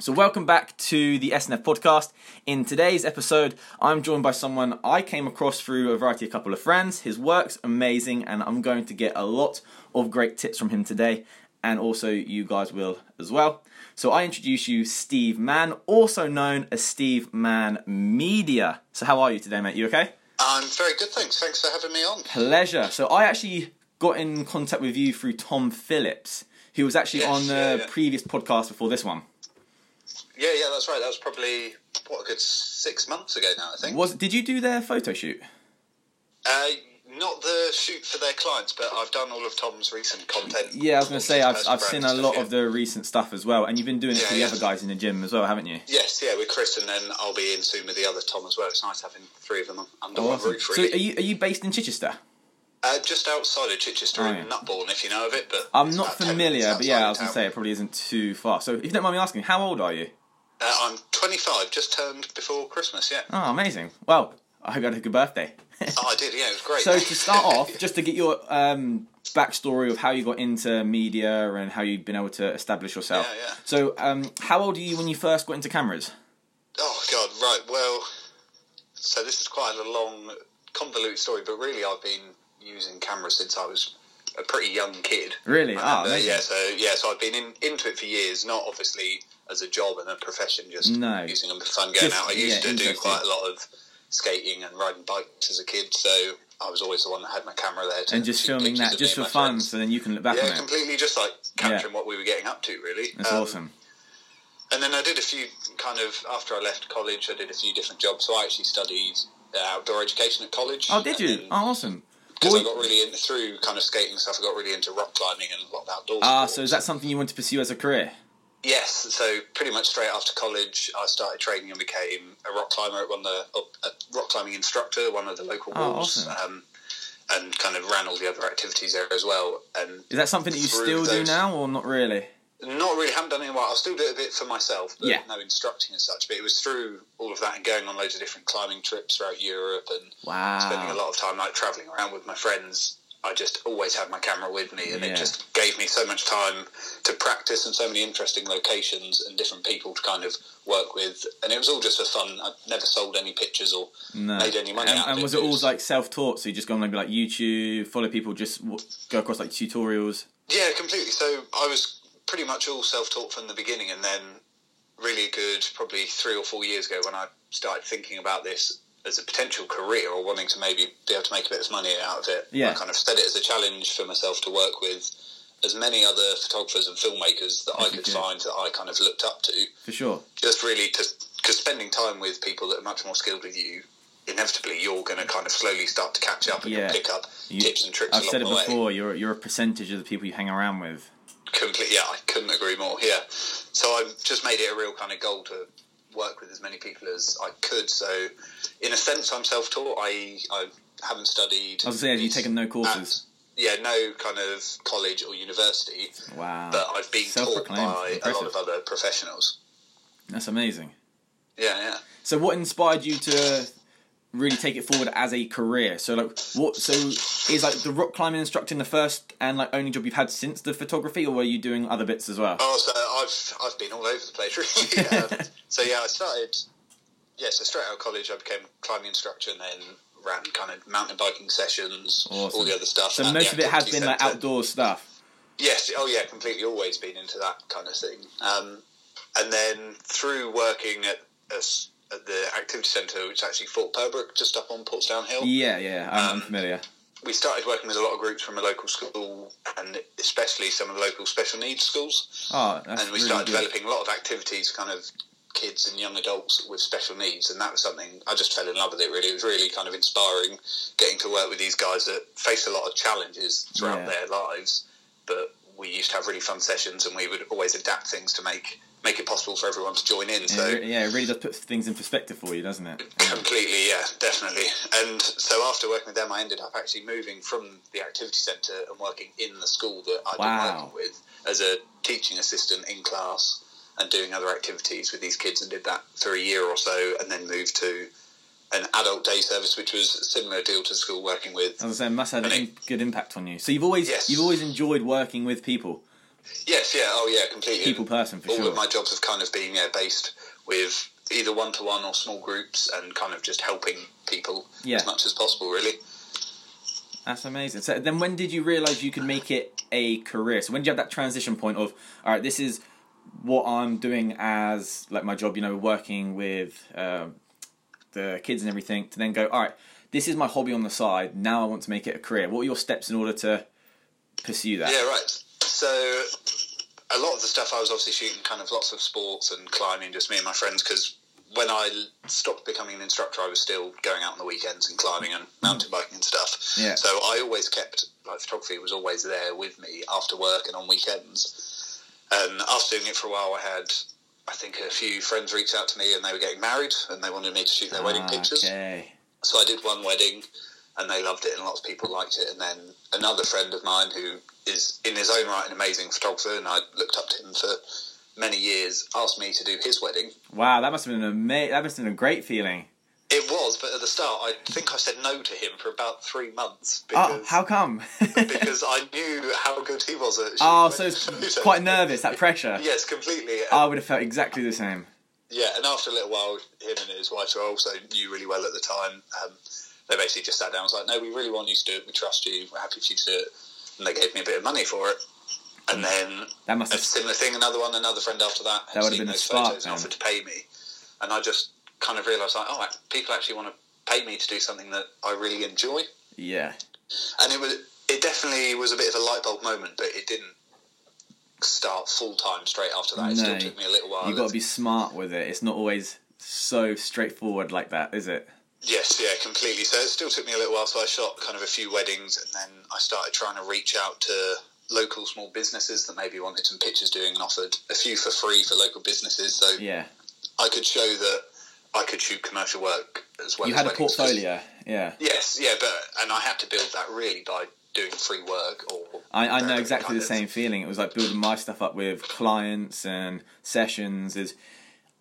So, welcome back to the SNF podcast. In today's episode, I'm joined by someone I came across through a variety of couple of friends. His work's amazing, and I'm going to get a lot of great tips from him today, and also you guys will as well. So, I introduce you Steve Mann, also known as Steve Mann Media. So, how are you today, mate? You okay? I'm very good, thanks. Thanks for having me on. Pleasure. So, I actually got in contact with you through Tom Phillips, who was actually Yes, on the yeah, yeah. previous podcast before this one. Yeah, yeah, that's right. That was probably what a good six months ago now, I think. Was did you do their photo shoot? Uh, not the shoot for their clients, but I've done all of Tom's recent content. Yeah, I was going to say I've I've seen a lot yeah. of the recent stuff as well, and you've been doing it Yeah, for the yeah. other guys in the gym as well, haven't you? Yes, yeah, with Chris, and then I'll be in soon with the other Tom as well. It's nice having three of them under one Awesome. roof. So, are you are you based in Chichester? uh, just outside of Chichester Oh, in. Nutbourne, if you know of it. But I'm not familiar, but yeah, I was going to say it probably isn't too far. So, if you don't mind me asking, how old are you? Uh, I'm 25, just turned before Christmas. Yeah. Oh, amazing! Well, I hope you had a good birthday. Oh, I did. Yeah, it was great. so, to start off, just to get your um, backstory of how you got into media and how you've been able to establish yourself. Yeah, yeah. So, um, how old are you when you first got into cameras? Oh God, right. Well, so this is quite a long, convoluted story, but really, I've been using cameras since I was a pretty young kid. Really? Ah, amazing. yeah. So yeah, so I've been in, into it for years. Not obviously as a job and a profession, just No. using them for fun, going Just- out. I used yeah, to do quite a lot of skating and riding bikes as a kid, so I was always the one that had my camera there to And just filming that just for fun, friends. so then you can look back on Yeah, it. completely just like capturing what we were getting up to, really. That's Um, awesome. and then I did a few kind of after I left college. I did a few different jobs. So I actually studied uh, outdoor education at college. Oh, did you? Oh, awesome. Because I got really into through kind of skating stuff. I got really into rock climbing and a lot of outdoor. Ah, sports. so is that something you want to pursue as a career? Yes. So pretty much straight after college, I started training and became a rock climber at one of the rock climbing instructor, one of the local Oh, walls, awesome. um, and kind of ran all the other activities there as well. And Is that something that you still do now, or not really? Not really, haven't done it in a while. I'll still do it a bit for myself, but Yeah. no instructing as such. But it was through all of that and going on loads of different climbing trips throughout Europe and spending a lot of time like traveling around with my friends. I just always had my camera with me, and Yeah. it just gave me so much time to practice and so many interesting locations and different people to kind of work with. And it was all just for fun. I never sold any pictures or No. made any money and, and was it all like self-taught? So you just go on like YouTube, follow people, just w- go across like tutorials. Yeah, completely. So I was pretty much all self-taught from the beginning, and then really good, probably three or four years ago, when I started thinking about this as a potential career or wanting to maybe be able to make a bit of money out of it. Yeah. I kind of set it as a challenge for myself to work with as many other photographers and filmmakers that I could good. find that I kind of looked up to. For sure. Just really to because spending time with people that are much more skilled with you. Inevitably, you're going to kind of slowly start to catch up and Yeah. you'll pick up You- tips and tricks I've said it the way. before. You're you're a percentage of the people you hang around with. Completely, yeah, I couldn't agree more. Yeah, so I've just made it a real kind of goal to work with as many people as I could. So, in a sense, I'm self-taught. I I haven't studied. I was saying, have you taken no at- courses? yeah, no kind of college or university, Wow. but I've been taught by a lot of other professionals. That's amazing. Yeah, yeah. So what inspired you to really take it forward as a career? So like what so is like the rock climbing instructing the first and like only job you've had since the photography or were you doing other bits as well? Oh, so I've I've been all over the place really. um, so yeah, I started. Yeah, so straight out of college, I became a climbing instructor and then ran kind of mountain biking sessions, Awesome. all the other stuff. So most of it has been like outdoor stuff. Yes, oh yeah, completely. Always been into that kind of thing. Um, and then through working at, us at the activity centre, which is actually Fort Purbrook, just up on Portsdown Hill, Yeah, yeah, I'm, Um, familiar. we started working with a lot of groups from a local school, and especially some of the local special needs schools. Oh, that's and we really started good. developing a lot of activities, kind of kids and young adults with special needs, and that was something I just fell in love with. It really, it was really kind of inspiring getting to work with these guys that face a lot of challenges throughout Yeah. their lives, but we used to have really fun sessions, and we would always adapt things to make make it possible for everyone to join in. Yeah, So it yeah, it really does put things in perspective for you, doesn't it? Completely, yeah, definitely. And so after working with them, I ended up actually moving from the activity centre and working in the school that I'd Wow. been working with as a teaching assistant in class and doing other activities with these kids and did that for a year or so and then moved to an adult day service which was a similar deal to school working with I say, it must have a it- good impact on you. So you've always Yes. you've always enjoyed working with people. Yes, yeah, oh yeah, completely. people person for All sure. All of my jobs have kind of been yeah, based with either one to one or small groups and kind of just helping people Yeah. as much as possible, really. That's amazing. So then, when did you realize you could make it a career? So when did you have that transition point of, all right, this is what I'm doing as like my job, you know, working with um, the kids and everything, to then go, all right, this is my hobby on the side. Now I want to make it a career. What were your steps in order to pursue that? Yeah, right. So a lot of the stuff I was obviously shooting kind of lots of sports and climbing, just me and my friends, because when I stopped becoming an instructor, I was still going out on the weekends and climbing and mountain biking and stuff. Yeah. So I always kept like photography was always there with me after work and on weekends. And after doing it for a while, I had I think a few friends reached out to me and they were getting married and they wanted me to shoot their wedding Ah, pictures. Okay. So I did one wedding, and they loved it, and lots of people liked it. And then another friend of mine who is in his own right an amazing photographer, and I looked up to him for many years, asked me to do his wedding. Wow, that must have been an ama- That must have been a great feeling. It was, but at the start, I think I said no to him for about three months Oh, how come? because I knew how good he was at. oh, so it's quite nervous. That pressure. Yes, completely. I would have felt exactly the same. Yeah, and after a little while, him and his wife, who I also knew really well at the time, um, they basically just sat down and was like, "No, we really want you to do it. We trust you. We're happy for you to do it." And they gave me a bit of money for it. And then That must a have. similar thing, another one, another friend after that, That would have been a those spark photos and offered to pay me. And I just kind of realised, like, oh, people actually want to pay me to do something that I really enjoy. Yeah. And it was, it definitely was a bit of a light bulb moment, but it didn't start full time straight after that. It No. still took me a little while. You've got to be smart with it. It's not always so straightforward like that, is it? Yes, yeah, completely. So it still took me a little while. So I shot kind of a few weddings, and then I started trying to reach out to local small businesses that maybe wanted some pictures doing, and offered a few for free for local businesses. So Yeah. I could show that I could shoot commercial work as well. You as had a portfolio. Yeah. Yes, yeah, but and I had to build that really by doing free work or. I, I know exactly the same feeling. It was like building my stuff up with clients and sessions. Is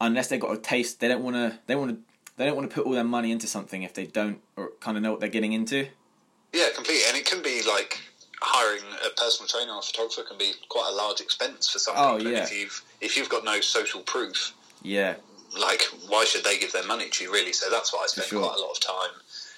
unless they got a taste, they don't want to. They want to. They don't want to put all their money into something if they don't or kind of know what they're getting into. Yeah, completely, and it can be like hiring a personal trainer or a photographer can be quite a large expense for some Oh, people. yeah. If you've if you've got no social proof, Yeah. Like why should they give their money to you really so that's why i spent sure. quite a lot of time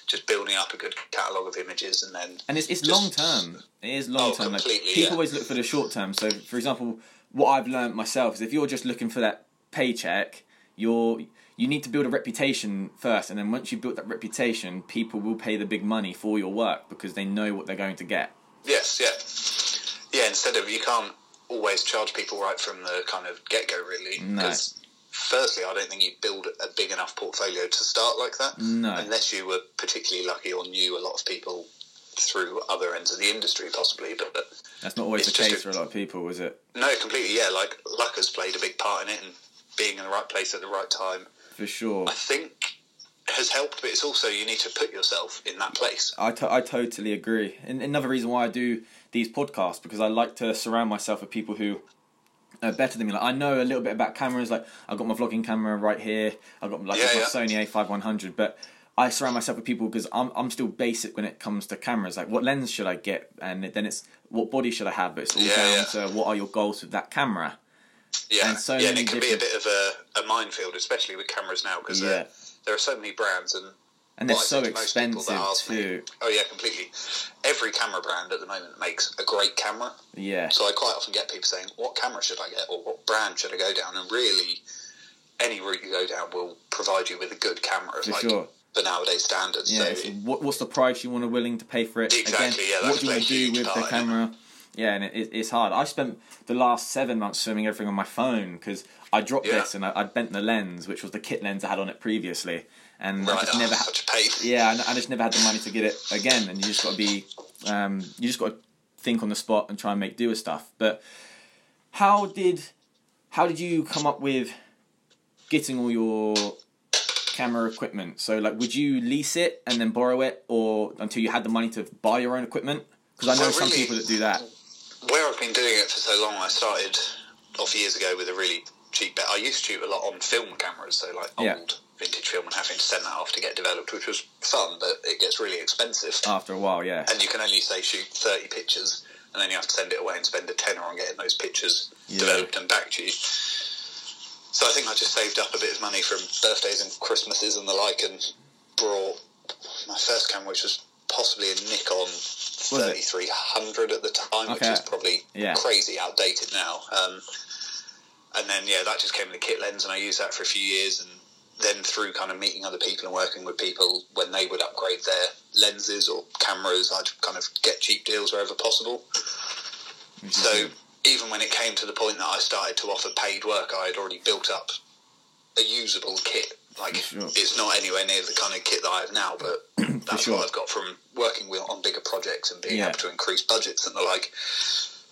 just building up a good catalogue of images and then And it's it's Just- long term. It is long Oh, term. Like people yeah. always look for the short term. So, for example, what I've learned myself is if you're just looking for that paycheck, you're you need to build a reputation first, and then once you've built that reputation, people will pay the big money for your work because they know what they're going to get. yes yeah yeah instead of you can't always charge people right from the kind of get-go really No. because firstly i don't think you'd build a big enough portfolio to start like that No. unless you were particularly lucky or knew a lot of people through other ends of the industry possibly but, but That's not always the case a- for a lot of people, is it? no completely yeah like luck has played a big part in it and being in the right place at the right time For sure. I think has helped, but it's also you need to put yourself in that place. I, to- I totally agree. And another reason why I do these podcasts because I like to surround myself with people who are better than me. Like I know a little bit about cameras. Like I've got my vlogging camera right here. I've got like Yeah, my yeah. Sony A5100. But I surround myself with people because I'm I'm still basic when it comes to cameras. Like what lens should I get, and then it's what body should I have. But it's all Yeah, down to what are your goals with that camera. Yeah, And so yeah, and it can different- be a bit of a, a minefield, especially with cameras now, because uh, Yeah. there are so many brands and. And they're so say to most expensive too. oh yeah, completely. Every camera brand at the moment makes a great camera, Yeah. so I quite often get people saying, "What camera should I get?" or "What brand should I go down?" And really, any route you go down will provide you with a good camera, For like sure. for nowadays standards. Yeah, so what, what's the price you want to willing to pay for it? Exactly, yeah, what do you want to do with the camera? Yeah, and it, it, it's hard. I spent the last seven months filming everything on my phone because I dropped Yeah. this and I, I bent the lens, which was the kit lens I had on it previously, and I just oh, never. Ha- such a yeah, I, I just never had the money to get it again, and you just got to be, um, you just got to think on the spot and try and make do with stuff. But how did, how did you come up with getting all your camera equipment? So, like, would you lease it and then borrow it, or until you had the money to buy your own equipment? Because I know Well, some really- people that do that. where I've been doing it for so long, I started off years ago with a really cheap bet. I used to shoot a lot on film cameras, so like old Yeah. Vintage film, and having to send that off to get developed, which was fun, but it gets really expensive. After a while, yeah, And you can only say shoot thirty pictures and then you have to send it away and spend a tenner on getting those pictures Yeah. developed and back to you. So I think I just saved up a bit of money from birthdays and Christmases and the like, and brought my first camera, which was possibly a Nikon it? 3300 at the time, which is probably Yeah. crazy outdated now. Um, and then yeah, that just came with a kit lens, and I used that for a few years, and then through kind of meeting other people and working with people when they would upgrade their lenses or cameras, I'd kind of get cheap deals wherever possible. Is So even when it came to the point that I started to offer paid work, I had already built up a usable kit. Like Sure. it's not anywhere near the kind of kit that I have now, but that's sure. what I've got from working with on bigger projects and being Yeah. able to increase budgets and the like.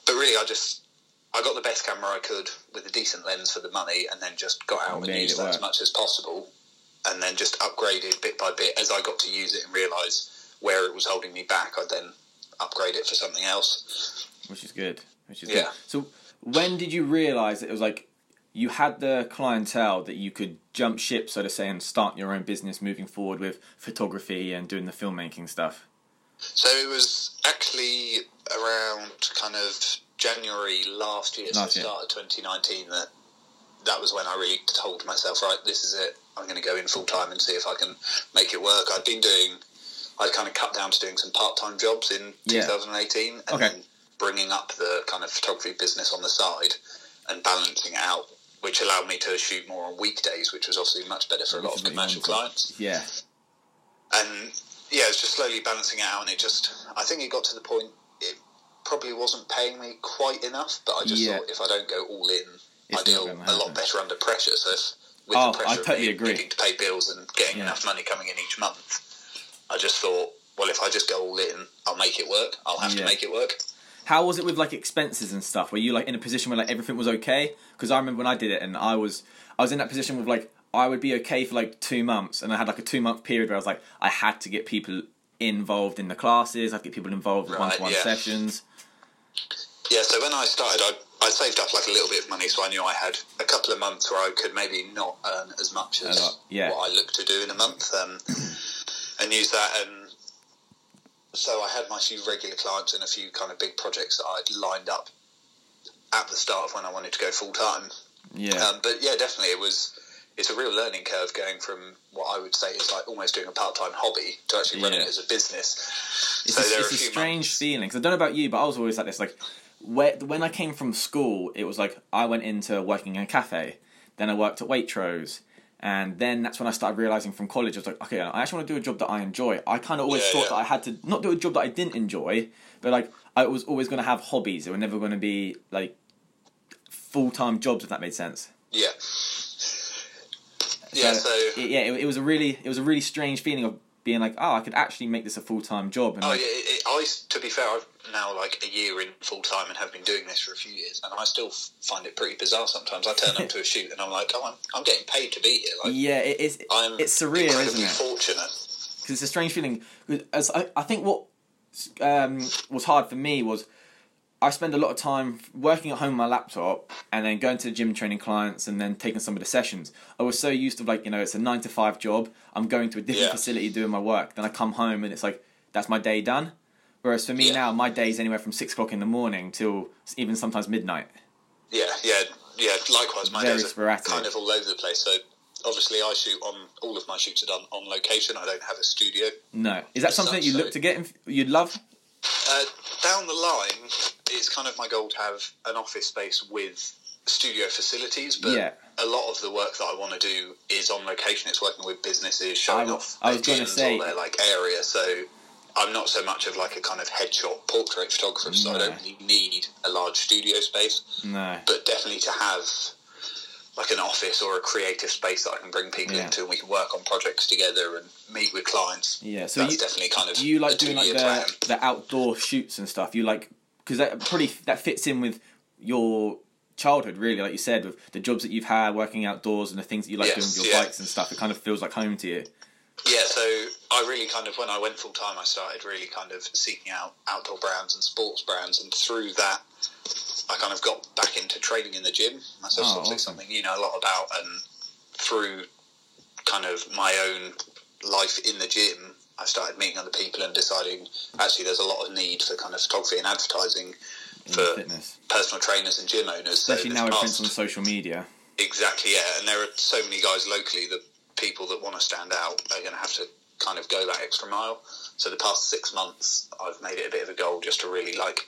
But really, I just I got the best camera I could with a decent lens for the money, and then just got out and used it that as much as possible, and then just upgraded bit by bit as I got to use it and realise where it was holding me back. I then upgrade it for something else. which is good. Which is Yeah. good. So when did you realise that it was like you had the clientele that you could jump ship, so to say, and start your own business moving forward with photography and doing the filmmaking stuff? So it was actually around kind of January last year, so Last year. start of 2019, that that was when I really told myself, right, this is it. I'm going to go in full time and see if I can make it work. I'd been doing, I'd kind of cut down to doing some part time jobs in Yeah. 2018, and Okay. then bringing up the kind of photography business on the side and balancing it out. Which allowed me to shoot more on weekdays, which was obviously much better for a lot of commercial clients Yeah. and yeah, it was just slowly balancing it out, and it just I think it got to the point probably wasn't paying me quite enough, but I just Yeah. thought if I don't go all in, It's I deal a lot better under pressure. So if, with Oh, the pressure I of totally agree. needing to pay bills and getting Yeah. enough money coming in each month, I just thought, well, if I just go all in, I'll make it work. I'll have Yeah. to make it work. How was it with like expenses and stuff? Were you like in a position where like everything was okay? Because I remember when I did it, and I was I was in that position with like I would be okay for like two months, and I had like a two month period where I was like I had to get people involved in the classes, I had to get people involved with one to one sessions. Yeah, so when I started, I, I saved up like a little bit of money, so I knew I had a couple of months where I could maybe not earn as much as lot, yeah. what I looked to do in a month, um, and use that. And so I had my few regular clients and a few kind of big projects that I'd lined up at the start of when I wanted to go full time. Yeah, Um, but yeah, definitely, it was. It's a real learning curve going from what I would say is like almost doing a part time hobby to actually running Yeah. it as a business. it's so a, it's a few strange months- feeling. 'cause I don't know about you, but I was always like this. Like where, when I came from school, it was like I went into working in a cafe, then I worked at Waitrose. And then that's when I started realizing from college, I was like, okay, I actually want to do a job that I enjoy. I kind of always Yeah, thought yeah. that I had to not do a job that I didn't enjoy, but like I was always going to have hobbies. They were never going to be like full time jobs, if that made sense. Yeah. Yeah, so it- yeah, it, it was a really, it was a really strange feeling of being like, oh, I could actually make this a full time job. And Oh like, yeah, it, I to be fair, I've now like a year in full time and have been doing this for a few years, and I still find it pretty bizarre sometimes. I turn up to a shoot and I'm like, oh, I'm, I'm getting paid to be here. Like, yeah, it is. I'm it's surreal, isn't it? fortunate. because it's a strange feeling. As I, I think what um, was hard for me was I spend a lot of time working at home on my laptop and then going to the gym training clients and then taking some of the sessions. I was so used to like you know it's a nine to five job. I'm going to a different Yeah. facility doing my work. Then I come home and it's like that's my day done. Whereas for me Yeah. now, my day is anywhere from six o'clock in the morning till even sometimes midnight. Yeah, yeah, yeah. Likewise, my Very days are kind of all over the place. So obviously, I shoot on all of my shoots are done on location. I don't have a studio. No, is that something that you so- look to get? In, you'd love? Uh, down the line, it's kind of my goal to have an office space with studio facilities, but Yeah. a lot of the work that I want to do is on location. It's working with businesses, showing I- off I was gonna say- or their like area. So I'm not so much of like a kind of headshot portrait photographer, so I don't really need a large studio space. No. But definitely to have like an office or a creative space that I can bring people Yeah. into and we can work on projects together and meet with clients. Yeah, so That's you, definitely kind of do you like doing like the, the outdoor shoots and stuff? You like because that pretty that fits in with your childhood, really. Like you said, with the jobs that you've had, working outdoors, and the things that you like Yes, doing with your yeah. bikes and stuff. It kind of feels like home to you. Yeah, so I really kind of when I went full time, I started really kind of seeking out outdoor brands and sports brands, and through that, I kind of got back into training in the gym. That's Oh, obviously awesome. something you know a lot about, and through kind of my own life in the gym, I started meeting other people and deciding actually there's a lot of need for kind of photography and advertising In for fitness, personal trainers and gym owners. Especially this now friends on social media. Exactly, yeah. And there are so many guys locally that people that want to stand out are going to have to kind of go that extra mile. So the past six months, I've made it a bit of a goal just to really like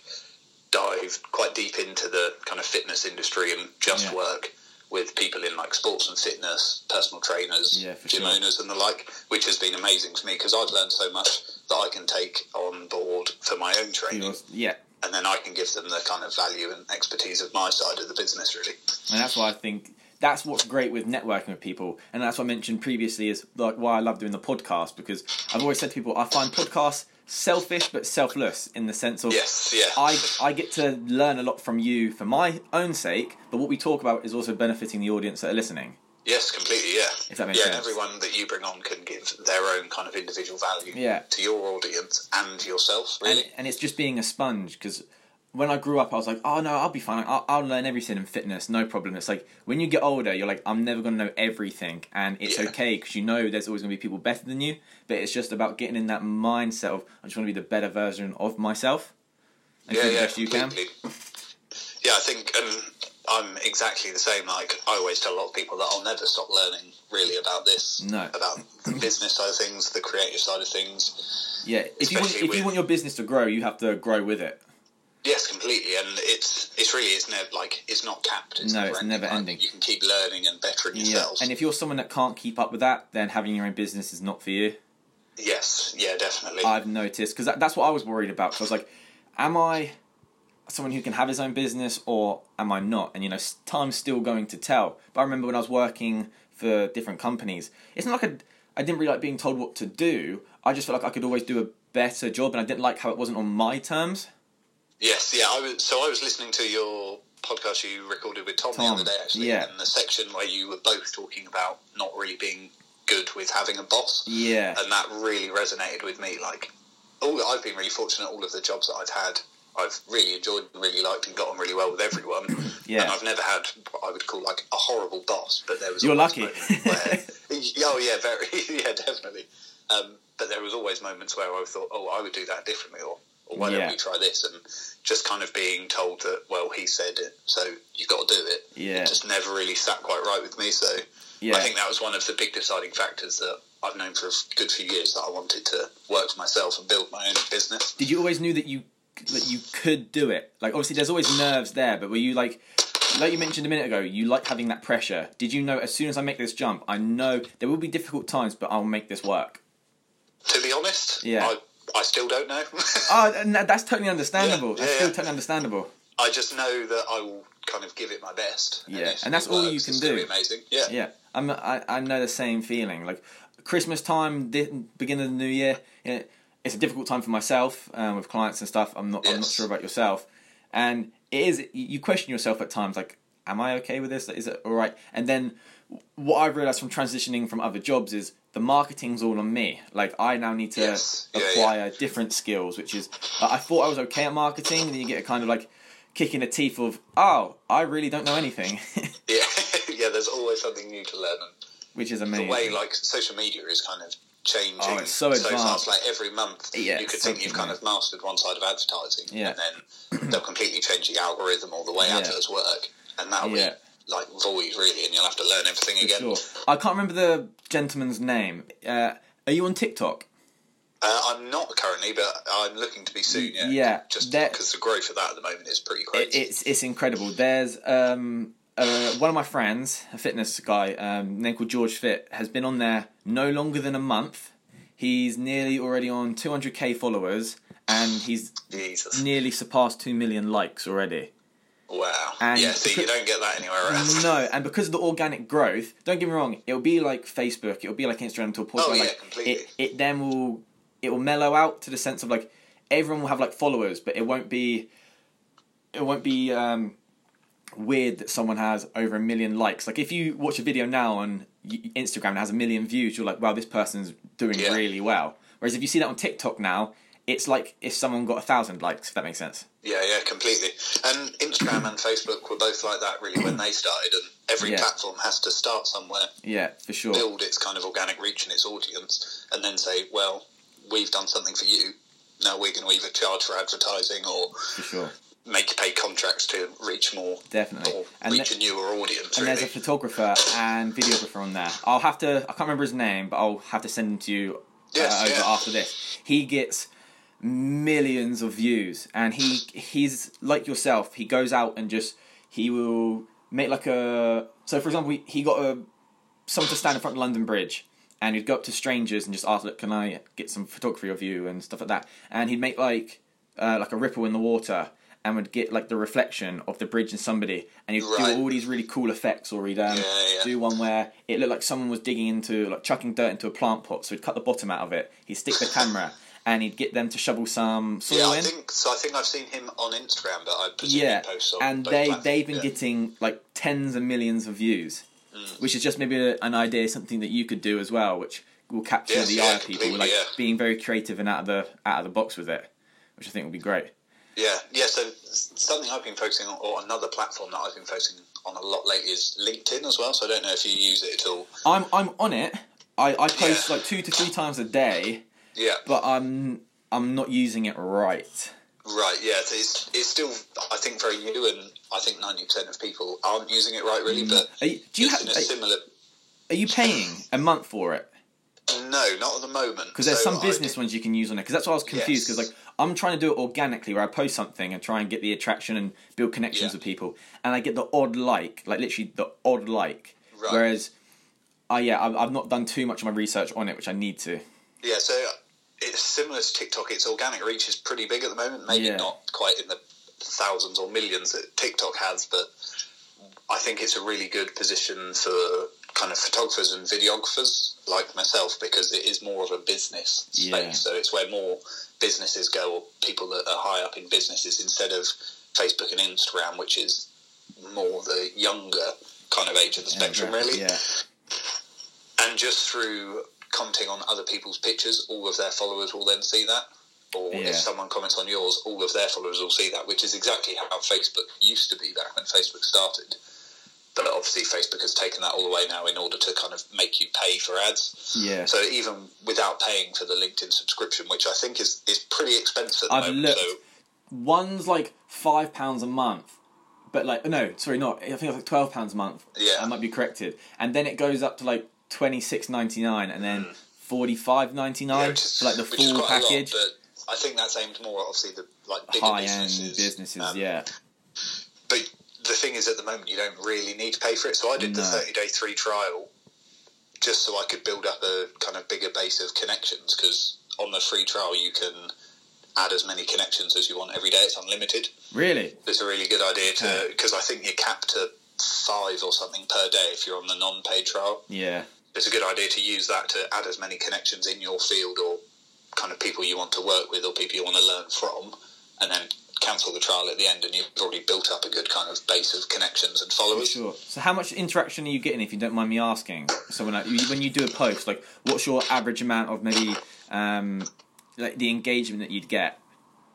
dive quite deep into the kind of fitness industry and just Yeah. work with people in like sports and fitness, personal trainers, Yeah, gym sure. owners, and the like, which has been amazing to me because I've learned so much that I can take on board for my own training, Yours- Yeah, and then I can give them the kind of value and expertise of my side of the business, really. and that's why I think that's what's great with networking with people, and that's what I mentioned previously is like why I love doing the podcast because I've always said to people I find podcasts selfish but selfless in the sense of Yes, yeah. I I get to learn a lot from you for my own sake, but what we talk about is also benefiting the audience that are listening. Yes, completely. Yeah, If that makes yeah. sense. everyone that you bring on can give their own kind of individual value Yeah. to your audience and yourself. and, and it's just being a sponge because when I grew up, I was like, oh no, I'll be fine. I'll, I'll learn everything in fitness, no problem. It's like when you get older, you're like, I'm never going to know everything, and it's Yeah. okay because you know there's always going to be people better than you. But it's just about getting in that mindset of I just want to be the better version of myself and yeah, do the yeah, best you can. Yeah, I think, and I'm exactly the same. Like I always tell a lot of people that I'll never stop learning really about this, No. about the business side of things, the creative side of things. Yeah, if you want, if you want your business to grow, you have to grow with it. Yes, completely, and it's it's really it's never like it's not capped. It's No, never it's ending. never ending. You can keep learning and bettering Yeah, yourself. and if you're someone that can't keep up with that, then having your own business is not for you. yes, yeah, definitely. I've noticed because that, that's what I was worried about. 'cause I was like, am I someone who can have his own business or am I not? And you know, time's still going to tell. But I remember when I was working for different companies, it's not like I, I didn't really like being told what to do. I just felt like I could always do a better job, and I didn't like how it wasn't on my terms. Yes, yeah. I was so I was listening to your podcast you recorded with Tom, Tom, the other day, actually, yeah. and the section where you were both talking about not really being good with having a boss, Yeah, and that really resonated with me. Like, all I've been really fortunate. All of the jobs that I've had, I've really enjoyed, and really liked, and got on really well with everyone. Yeah. and I've never had what I would call like a horrible boss. But there was You're lucky. where, oh yeah, very yeah, definitely. Um, but there was always moments where I thought, oh, I would do that differently, or, or why Yeah. don't we try this? And just kind of being told that, well, he said it, so you've got to do it. Yeah. It just never really sat quite right with me. So yeah, I think that was one of the big deciding factors that I've known for a good few years that I wanted to work for myself and build my own business. Did you always knew that you that you could do it? Like obviously, there's always nerves there, but were you like, like you mentioned a minute ago, you like having that pressure? Did you know as soon as I make this jump, I know there will be difficult times, but I'll make this work? To be honest, Yeah. I, I still don't know. Oh, and that- that's totally understandable. Yeah, that's yeah, still yeah. totally understandable. I just know that I will kind of give it my best. Yeah, if and that's all you can it's do. Amazing. Yeah. Yeah, I'm. I, I know the same feeling. Like Christmas time, beginning of the new year, it's a difficult time for myself um, with clients and stuff. I'm not. I'm not sure about yourself, and it is. You question yourself at times, like, am I okay with this? Is it all right? And then what I've realized from transitioning from other jobs is the marketing's all on me. Like I now need to Yes. Yeah, acquire different skills, which is like, I thought I was okay at marketing, and then you get a kind of like kick in the teeth of oh, I really don't know anything, Yeah, yeah. There's always something new to learn, and which is amazing. the way like social media is kind of changing Oh, it's so advanced. fast. Like every month, Yeah, you could think you've kind of mastered one side of advertising, Yeah. and then they'll completely change the algorithm or the way Yeah. adverts work, and that'll Yeah. be like void really, and you'll have to learn everything For again. sure. I can't remember the gentleman's name. Uh, are you on TikTok? Uh, I'm not currently, but I'm looking to be soon. Yeah, Yeah, just because the growth of that at the moment is pretty It, crazy. it's it's incredible. There's um uh, one of my friends, a fitness guy, um, named called George Fit, has been on there no longer than a month. He's nearly already on 200k followers, and he's Jesus, nearly surpassed two million likes already. Wow. and yeah, see, you don't get that anywhere else. No, and because of the organic growth, don't get me wrong, it'll be like Facebook, it'll be like Instagram to a point Oh, where yeah, like completely. it, it then will it will mellow out to the sense of like everyone will have like followers, but it won't be it won't be um, weird that someone has over a million likes. Like if you watch a video now on Instagram and has a million views, you're like, wow, this person's doing Yeah. really well. Whereas if you see that on TikTok now, it's like if someone got a thousand likes, if that makes sense. Yeah, yeah, completely. And Instagram and Facebook were both like that really when they started, and every Yeah. platform has to start somewhere, Yeah, for sure. build its kind of organic reach and its audience, and then say, well, we've done something for you. Now we're going to either charge for advertising or for sure. make pay contracts to reach more Definitely. or And reach the- a newer audience. And really. there's a photographer and videographer on there. I'll have to. I can't remember his name, but I'll have to send him to you Yes, uh, over yeah. after this. He gets millions of views, and he he's like yourself. He goes out and just he will make like a. So for example, he, got a someone to stand in front of London Bridge. And he'd go up to strangers and just ask, "Look, can I get some photography of you and stuff like that?" And he'd make like uh, like a ripple in the water, and would get like the reflection of the bridge and somebody, and he'd Right. do all these really cool effects. Or he'd um, Yeah, yeah. do one where it looked like someone was digging into like chucking dirt into a plant pot. So he'd cut the bottom out of it. He'd stick the camera, and he'd get them to shovel some soil yeah, I in. think so. I think I've seen him on Instagram, but I presume Yeah, he posts on and they platforms, they've been yeah. getting like tens of millions of views, Mm. which is just maybe a, an idea, something that you could do as well, which will capture Yes, the yeah, eye of people, like yeah. being very creative and out of the out of the box with it, which I think would be great. Yeah, yeah. So something I've been focusing on, or another platform that I've been focusing on a lot lately is LinkedIn as well. So I don't know if you use it at all. I'm I'm on it. I, I post Yeah. like two to three times a day, Yeah, but I'm I'm not using it right. right. Yeah, so it's it's still I think very new, and I think ninety percent of people aren't using it right, really. Mm. But Are you, do you have? a similar. are you paying a month for it? No, not at the moment. Because there's So some business ones you can use on it. Because that's why I was confused. Yes. Because like I'm trying to do it organically, where I post something and try and get the attraction and build connections Yeah. with people, and I get the odd like, like literally the odd like. Right. Whereas, I yeah, I've, I've not done too much of my research on it, which I need to. Yeah, so it's similar to TikTok. Its organic reach is pretty big at the moment. Maybe Yeah. not quite in the thousands or millions that TikTok has, but I think it's a really good position for kind of photographers and videographers like myself because it is more of a business space. Yeah. So it's where more businesses go or people that are high up in businesses instead of Facebook and Instagram, which is more the younger kind of age of the spectrum, really Yeah. and just through commenting on other people's pictures, all of their followers will then see that. Or Yeah. if someone comments on yours, all of their followers will see that, which is exactly how Facebook used to be back when Facebook started. But obviously, Facebook has taken that all away now in order to kind of make you pay for ads. Yeah. So even without paying for the LinkedIn subscription, which I think is, is pretty expensive at the I've moment. looked. So One's like five pounds a month, but like no, sorry, not. I think it's like twelve pounds a month. Yeah. I might be corrected. And then it goes up to like twenty six ninety nine, and then forty five ninety Hmm. yeah, nine is, for like the full a lot, package. but I think that's aimed more, obviously, the like bigger High end businesses. businesses, Um, yeah. But the thing is, at the moment, you don't really need to pay for it. So I did the 30 day free trial just so I could build up a kind of bigger base of connections because on the free trial, you can add as many connections as you want every day. It's unlimited. Really? It's a really good idea to Okay. because I think you're capped to five or something per day if you're on the non paid trial. Yeah. It's a good idea to use that to add as many connections in your field or kind of people you want to work with or people you want to learn from, and then cancel the trial at the end, and you've already built up a good kind of base of connections and followers. Sure. So how much interaction are you getting, if you don't mind me asking? So when, I, you- when you do a post, like, what's your average amount of maybe, um, like the engagement that you'd get?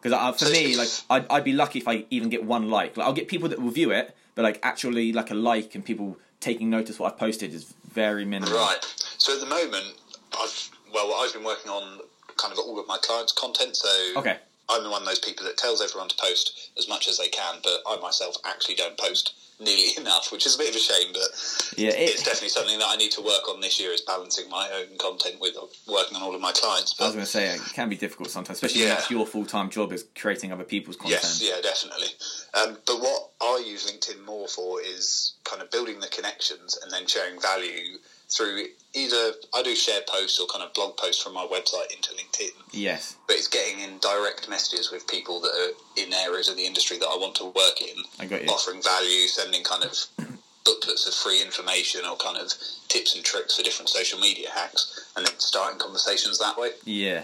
Because for me, like, I'd, I'd be lucky if I even get one like. Like, I'll get people that will view it, but like actually, like a like and people taking notice what I've posted is very minimal. Right. So at the moment, I've well, I've been working on kind of all of my clients' content. So Okay. I'm one of those people that tells everyone to post as much as they can, but I myself actually don't post nearly enough, which is a bit of a shame. But Yeah. it's definitely something that I need to work on this year is balancing my own content with working on all of my clients. I was going to say it can be difficult sometimes, especially Yeah. that's your full time job is creating other people's content. yes, yeah, definitely. Um, but what I use LinkedIn more for is kind of building the connections and then sharing value through either I do share posts or kind of blog posts from my website into LinkedIn. Yes. but it's getting in direct messages with people that are in areas of the industry that I want to work in, I got you. offering value, sending kind of booklets of free information or kind of tips and tricks for different social media hacks, and then starting conversations that way. Yeah.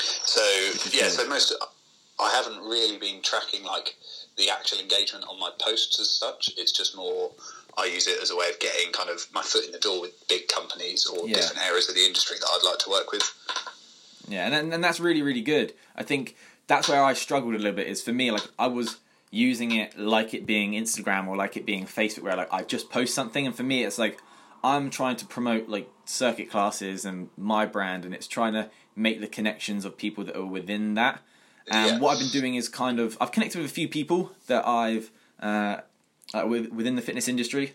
So yeah, so most I haven't really been tracking like the actual engagement on my posts as such. It's just more. I use it as a way of getting kind of my foot in the door with big companies or Yeah. different areas of the industry that I'd like to work with. Yeah, and and that's really really good. I think that's where I struggled a little bit. Is for me like I was using it like it being Instagram or like it being Facebook, where like I just post something, and for me it's like I'm trying to promote like circuit classes and my brand, and it's trying to make the connections of people that are within that. And Yeah. what I've been doing is kind of I've connected with a few people that I've uh, uh, with, within the fitness industry.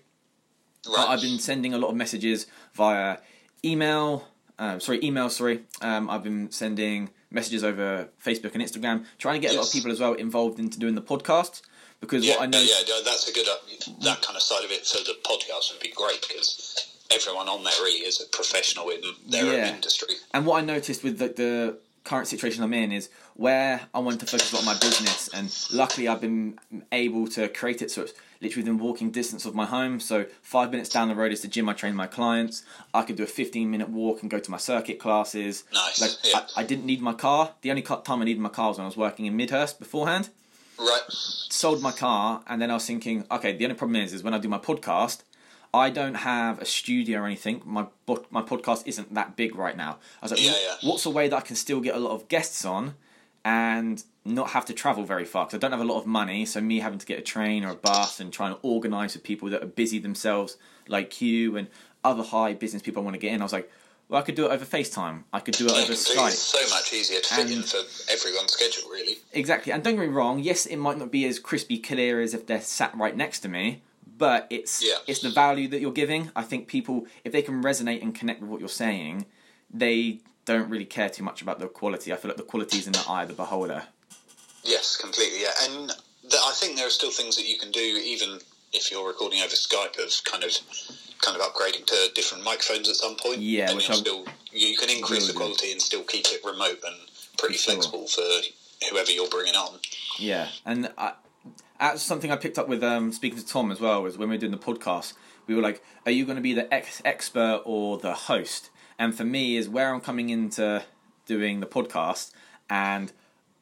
Right. I've been sending a lot of messages via email. Uh, sorry, email. Sorry, um, I've been sending messages over Facebook and Instagram, trying to get a lot of people as well involved into doing the podcast. Because yeah, what I know, yeah, yeah, that's a good. Uh, that kind of side of it for the podcast would be great because everyone on there really is a professional in their Yeah. own industry. and what I noticed with the, the current situation I'm in is where I wanted to focus a lot on my business, and luckily I've been able to create it so it's literally within walking distance of my home. So five minutes down the road is the gym I train my clients. I could do a 15 minute walk and go to my circuit classes. Nice, Like yeah. I, I didn't need my car. The only time I needed my car was when I was working in Midhurst beforehand. Right. Sold my car, and then I was thinking, okay, the only problem is, is when I do my podcast. I don't have a studio or anything. My my podcast isn't that big right now. I was like, Yeah, yeah. what's a way that I can still get a lot of guests on and not have to travel very far? Because I don't have a lot of money, so me having to get a train or a bus and trying to organise with people that are busy themselves, like you and other high business people I want to get in. I was like, well, I could do it over FaceTime. I could do it over. Skype. It's so much easier to fit in for everyone's schedule, really. Exactly, and don't get me wrong. Yes, it might not be as crispy clear as if they're sat right next to me, but it's Yeah. it's the value that you're giving. I think people, if they can resonate and connect with what you're saying, they don't really care too much about the quality. I feel like the quality is in the eye of the beholder. Yes, completely. Yeah, and th- I think there are still things that you can do, even if you're recording over Skype, of kind of kind of upgrading to different microphones at some point. Yeah, and which still you can increase the do. quality and still keep it remote and pretty sure. flexible for whoever you're bringing on. Yeah, and I, that's something I picked up with um, speaking to Tom as well. Was when we were doing the podcast, we were like, "Are you going to be the ex- expert or the host?" And for me, is where I'm coming into doing the podcast, and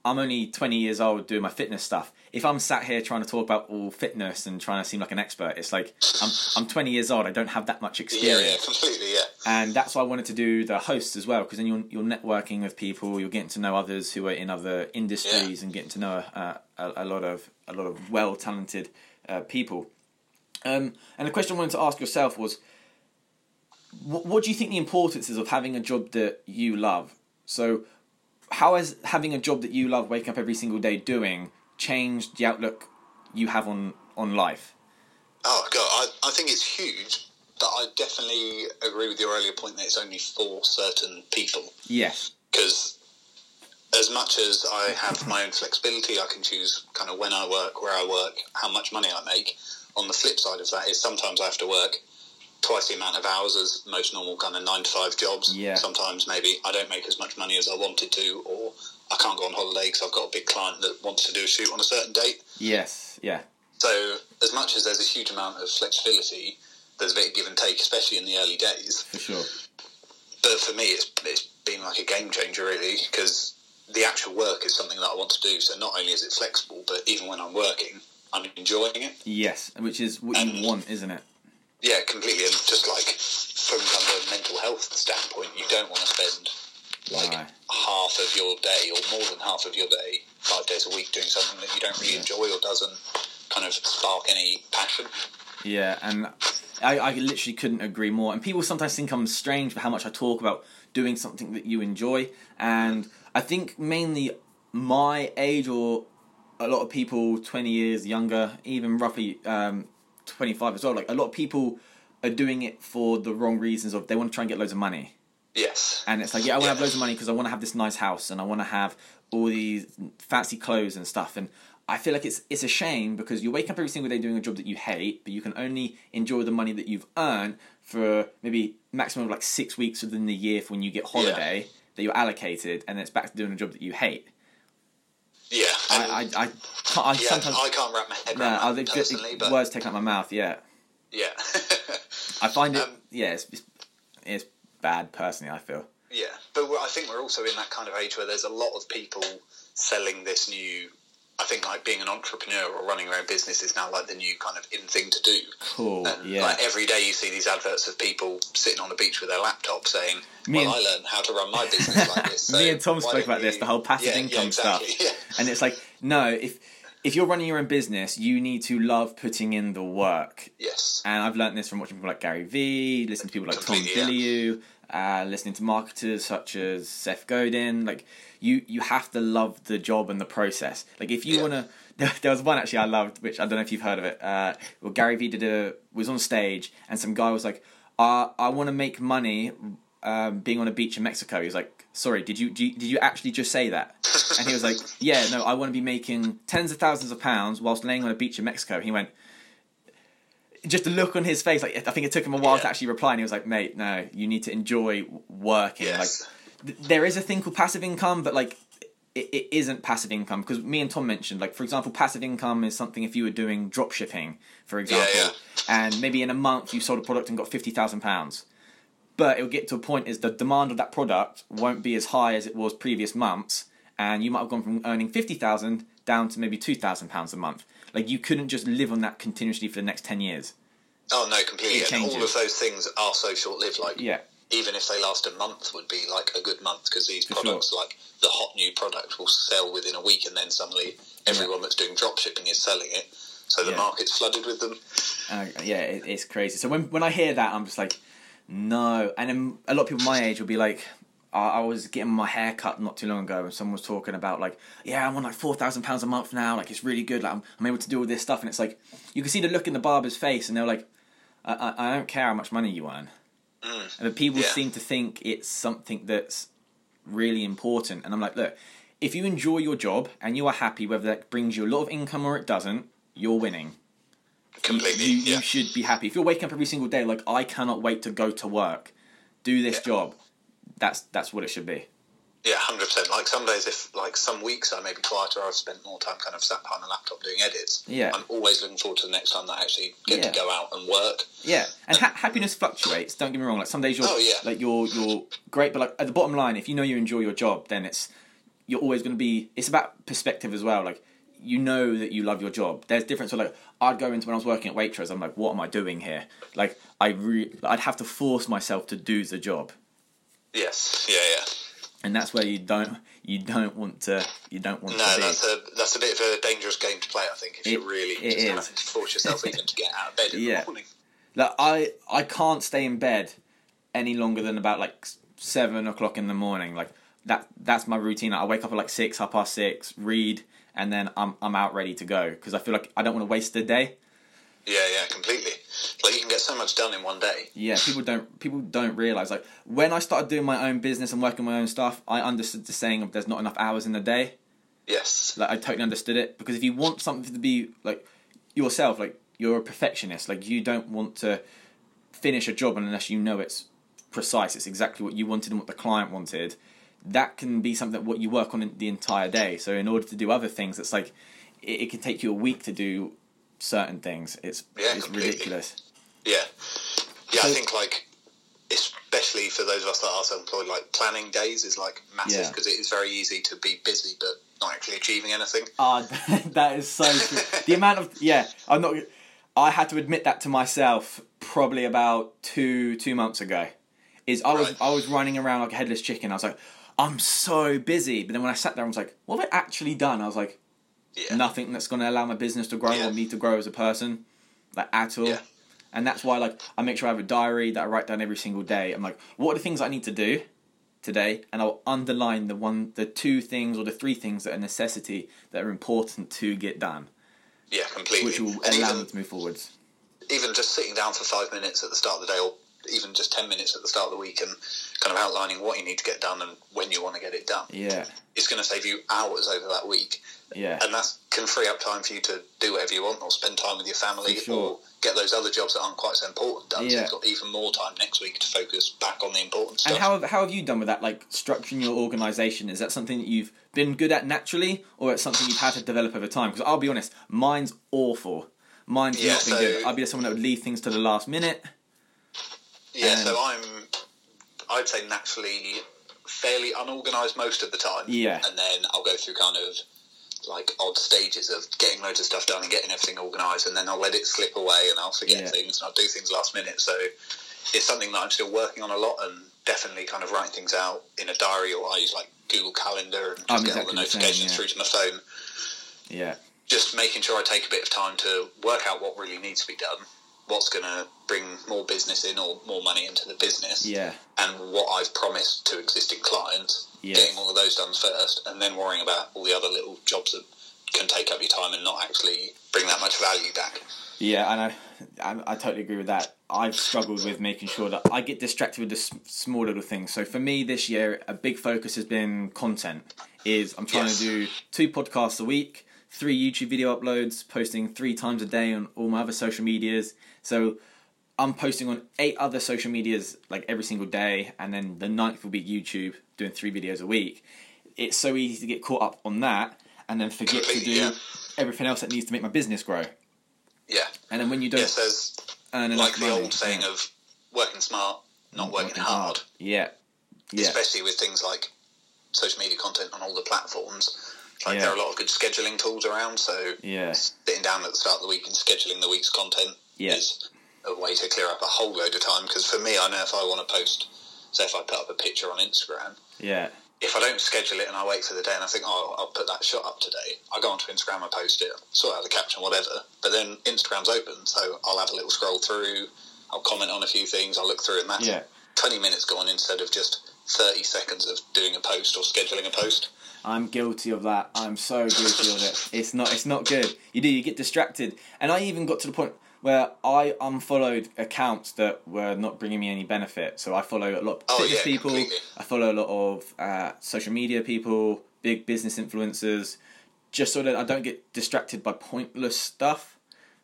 I'm only 20 years old doing my fitness stuff. If I'm sat here trying to talk about all fitness and trying to seem like an expert, it's like I'm I'm 20 years old. I don't have that much experience yeah, completely. Yeah, and that's why I wanted to do the host as well because then you're you're networking with people, you're getting to know others who are in other industries, and getting to know uh, a, a lot of a lot of well talented uh, people. Um, and the question I wanted to ask yourself was, what, what do you think the importance is of having a job that you love? So, how has having a job that you love, waking up every single day doing, changed the outlook you have on on life? Oh god, I, I think it's huge, but I definitely agree with your earlier point that it's only for certain people. Yes. Because as much as I have my own flexibility, I can choose kind of when I work, where I work, how much money I make. On the flip side of that is sometimes I have to work twice the amount of hours as most normal kind of nine to five jobs. Yeah. Sometimes maybe I don't make as much money as I wanted to, or I can't go on holiday because I've got a big client that wants to do a shoot on a certain date. Yes. Yeah. So, as much as there's a huge amount of flexibility, there's a bit of give and take, especially in the early days. For sure. But for me, it's, it's been like a game changer, really, because the actual work is something that I want to do. So, not only is it flexible, but even when I'm working, I'm enjoying it. Yes, which is what you want, isn't it? Yeah, completely. And just like from kind of a mental health standpoint, you don't want to spend like half of your day or more than half of your day, five days a week, doing something that you don't really enjoy or doesn't kind of spark any passion. Yeah, and I, I literally couldn't agree more. And people sometimes think I'm strange for how much I talk about doing something that you enjoy. And I think mainly my age or a lot of people 20 years younger, even roughly um, 25 as well, like a lot of people are doing it for the wrong reasons of they want to try and get loads of money. Yes. And it's like, yeah, I want to have loads of money because I want to have this nice house and I want to have all these fancy clothes and stuff. And I feel like it's it's a shame because you wake up every single day doing a job that you hate, but you can only enjoy the money that you've earned for maybe maximum of like six weeks within the year for when you get holiday that you're allocated, and then it's back to doing a job that you hate. I I, I, can't, I yeah, sometimes I can't wrap my head around I that personally, but words take out my mouth. Yeah, yeah. I find it. Um, yeah, it's, it's it's bad personally. I feel. Yeah, but I think we're also in that kind of age where there's a lot of people selling this new. I think like being an entrepreneur or running your own business is now like the new kind of in thing to do. Cool. And yeah. like every day you see these adverts of people sitting on the beach with their laptop saying, Me "Well, and- I learned how to run my business like this." So Me and Tom spoke about this, the whole passive Yeah, income yeah, exactly. stuff. Yeah. and it's like no if if you're running your own business, you need to love putting in the work. Yes. And I've learned this from watching people like Gary Vee, listening to people like Tom Completely, yeah. Bilyeu, uh, listening to marketers such as Seth Godin. Like you, you have to love the job and the process. Like if you Yeah. want to, there was one actually I loved, which I don't know if you've heard of it. Uh, well, Gary Vee did a was on stage, and some guy was like, uh, "I want to make money um, being on a beach in Mexico." He was like, "Sorry, did you, did you did you actually just say that?" And he was like, "Yeah, no, I want to be making tens of thousands of pounds whilst laying on a beach in Mexico." And he went, just the look on his face, like I think it took him a while to actually reply, and he was like, "Mate, no, you need to enjoy working." Yes. Like, th- there is a thing called passive income, but like, it, it isn't passive income because me and Tom mentioned, like, for example, passive income is something if you were doing drop shipping, for example, yeah. and maybe in a month you sold a product and got fifty thousand pounds. But it'll get to a point is the demand of that product won't be as high as it was previous months, and you might have gone from earning fifty thousand down to maybe two thousand pounds a month. Like you couldn't just live on that continuously for the next ten years. Oh no, completely. It And all of those things are so short-lived. Like Yeah, even if they last a month, would be like a good month because these For products, like the hot new product, will sell within a week, and then suddenly everyone that's doing drop shipping is selling it. So the Yeah. market's flooded with them. uh, yeah, it, it's crazy. So when when I hear that, I'm just like, no. And then a lot of people my age will be like, I, was getting my hair cut not too long ago, and someone was talking about like, yeah, I'm on like four thousand pounds a month now. Like it's really good. Like I'm, I'm able to do all this stuff, and it's like you can see the look in the barber's face, and they're like, I, I, I don't care how much money you earn. Mm. But people Yeah. seem to think it's something that's really important, and I'm like, look, if you enjoy your job and you are happy, whether that brings you a lot of income or it doesn't, you're winning Completely. you, you yeah. should be happy. If you're waking up every single day like I cannot wait to go to work, do this Yeah. job, that's that's what it should be. Yeah, hundred percent. Like some days, if like some weeks I may be quieter, I've spent more time kind of sat behind a laptop doing edits. Yeah. I'm always looking forward to the next time that I actually get Yeah. to go out and work. Yeah, and ha- happiness fluctuates. Don't get me wrong. Like some days you're Oh, yeah. like you're you're great, but like at the bottom line, if you know you enjoy your job, then it's you're always going to be. It's about perspective as well. Like you know that you love your job. There's difference. So like I'd go into when I was working at Waitrose, I'm like, what am I doing here? Like I re- I'd have to force myself to do the job. Yes. Yeah. Yeah. and that's where you don't you don't want to you don't want No, to be. that's a that's a bit of a dangerous game to play. I think if It- you're really it just is. having to force yourself even to get out of bed in Yeah. the morning. Like I I can't stay in bed any longer than about like seven o'clock in the morning. Like that that's my routine. I wake up at like six, half past six, read, and then I'm I'm out ready to go because I feel like I don't want to waste the day. Yeah, yeah, completely. Like you can get so much done in one day. Yeah, people don't people don't realize like when I started doing my own business and working my own stuff, I understood the saying of there's not enough hours in the day. Yes. Like I totally understood it because if you want something to be like yourself, like you're a perfectionist, like you don't want to finish a job unless you know it's precise, it's exactly what you wanted and what the client wanted. That can be something that what you work on in the entire day. So in order to do other things, it's like it, it can take you a week to do certain things. It's Yeah, it's completely. ridiculous. Yeah. Yeah, I think like especially for those of us that are self-employed, like planning days is like massive Yeah. because it is very easy to be busy but not actually achieving anything. Ah, that is so true. the amount of yeah, I'm not. I had to admit that to myself probably about two two months ago. Is I was Right. I was running around like a headless chicken. I was like, I'm so busy. But then when I sat there, I was like, what have I actually done? I was like, Yeah. nothing that's going to allow my business to grow Yeah. or me to grow as a person, like at all. Yeah. And that's why like I make sure I have a diary that I write down every single day. I'm like, what are the things I need to do today? And I'll underline the one, the two things or the three things that are necessity that are important to get done, Yeah, completely. which will and allow even, me to move forwards. even just sitting down for five minutes at the start of the day or even just 10 minutes at the start of the week and kind of outlining what you need to get done and when you want to get it done Yeah, it's going to save you hours over that week yeah, and that can free up time for you to do whatever you want or spend time with your family sure. or get those other jobs that aren't quite so important done so Yeah. you've got even more time next week to focus back on the important stuff And how have, how have you done with that, like structuring your organisation? Is that something that you've been good at naturally, or it's something you've had to develop over time? Because I'll be honest, mine's awful. Mine's Yeah, not been so- good. I'd be someone that would leave things to the last minute. Yeah and- so i'm i'd say naturally fairly unorganized most of the time Yeah. and then i'll go through kind of like odd stages of getting loads of stuff done and getting everything organised, and then I'll let it slip away and I'll forget Yeah. things and I'll do things last minute. So it's something that I'm still working on a lot and definitely kind of writing things out in a diary or I use like Google Calendar and just I'm get all exactly the the same, notifications yeah. through to my phone. Yeah. just making sure I take a bit of time to work out what really needs to be done, what's going to bring more business in or more money into the business, Yeah. and what I've promised to existing clients, Yes. getting all of those done first, and then worrying about all the other little jobs that can take up your time and not actually bring that much value back. Yeah, and I, I, I totally agree with that. I've struggled with making sure that I get distracted with the s- small little things. So for me this year, a big focus has been content. Is I'm trying Yes. to do two podcasts a week, three YouTube video uploads, posting three times a day on all my other social medias. So I'm posting on eight other social medias like every single day, and then the ninth will be YouTube, doing three videos a week. It's so easy to get caught up on that, and then forget to do yeah. everything else that needs to make my business grow. Yeah. And then when you don't Yes, there's earn like the money, old saying yeah. of working smart, not working, hard. Yeah, yeah, especially with things like social media content on all the platforms. Like Yeah. there are a lot of good scheduling tools around, so yeah, sitting down at the start of the week and scheduling the week's content Yeah. is a way to clear up a whole load of time. Because for me, I know if I want to post, say if I put up a picture on Instagram, yeah, if I don't schedule it and I wait for the day and I think, oh, I'll put that shot up today, I go onto Instagram and post it, sort out the caption, whatever. But then Instagram's open, so I'll have a little scroll through, I'll comment on a few things, I'll look through and that's Yeah. 20 minutes gone instead of just 30 seconds of doing a post or scheduling a post. I'm guilty of that. I'm so guilty of it. It's not. It's not good. You do. You get distracted, and I even got to the point where I unfollowed accounts that were not bringing me any benefit. So I follow a lot of Oh, fitness yeah, people. completely. I follow a lot of uh, social media people, big business influencers, just so that I don't get distracted by pointless stuff,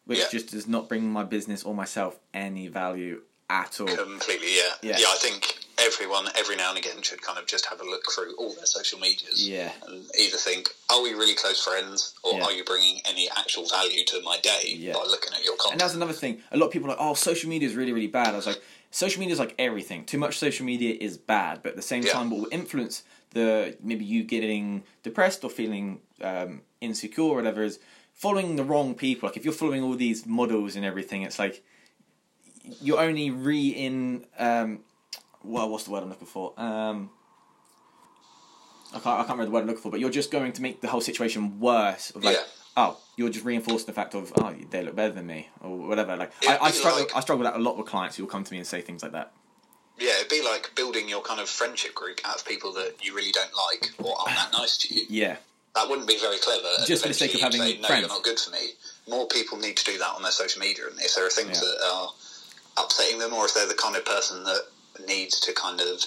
which Yeah. just does not bring my business or myself any value at all. Completely, yeah. Yeah. yeah. I think everyone, every now and again, should kind of just have a look through all their social medias. Yeah. And either think, are we really close friends, or Yeah. are you bringing any actual value to my day Yeah. by looking at your content? And that's another thing. A lot of people are like, oh, social media is really, really bad. I was like, social media is like everything. Too much social media is bad, but at the same time, what will influence the maybe you getting depressed or feeling um, insecure or whatever is following the wrong people. Like if you're following all these models and everything, it's like you're only re in. Um, well, what's the word I'm looking for? Um, I can't, I can't remember the word I'm looking for, but you're just going to make the whole situation worse. Of like, Yeah. oh, you're just reinforcing the fact of, oh, they look better than me, or whatever. Like, I, I struggle, like- I struggle with that a lot with clients who will come to me and say things like that. yeah, it'd be like building your kind of friendship group out of people that you really don't like or aren't that nice to you. Yeah, That wouldn't be very clever. Just for the sake of having say, no, friends. you're not good for me. More people need to do that on their social media, and if there are things Yeah. that are upsetting them, or if they're the kind of person that needs to kind of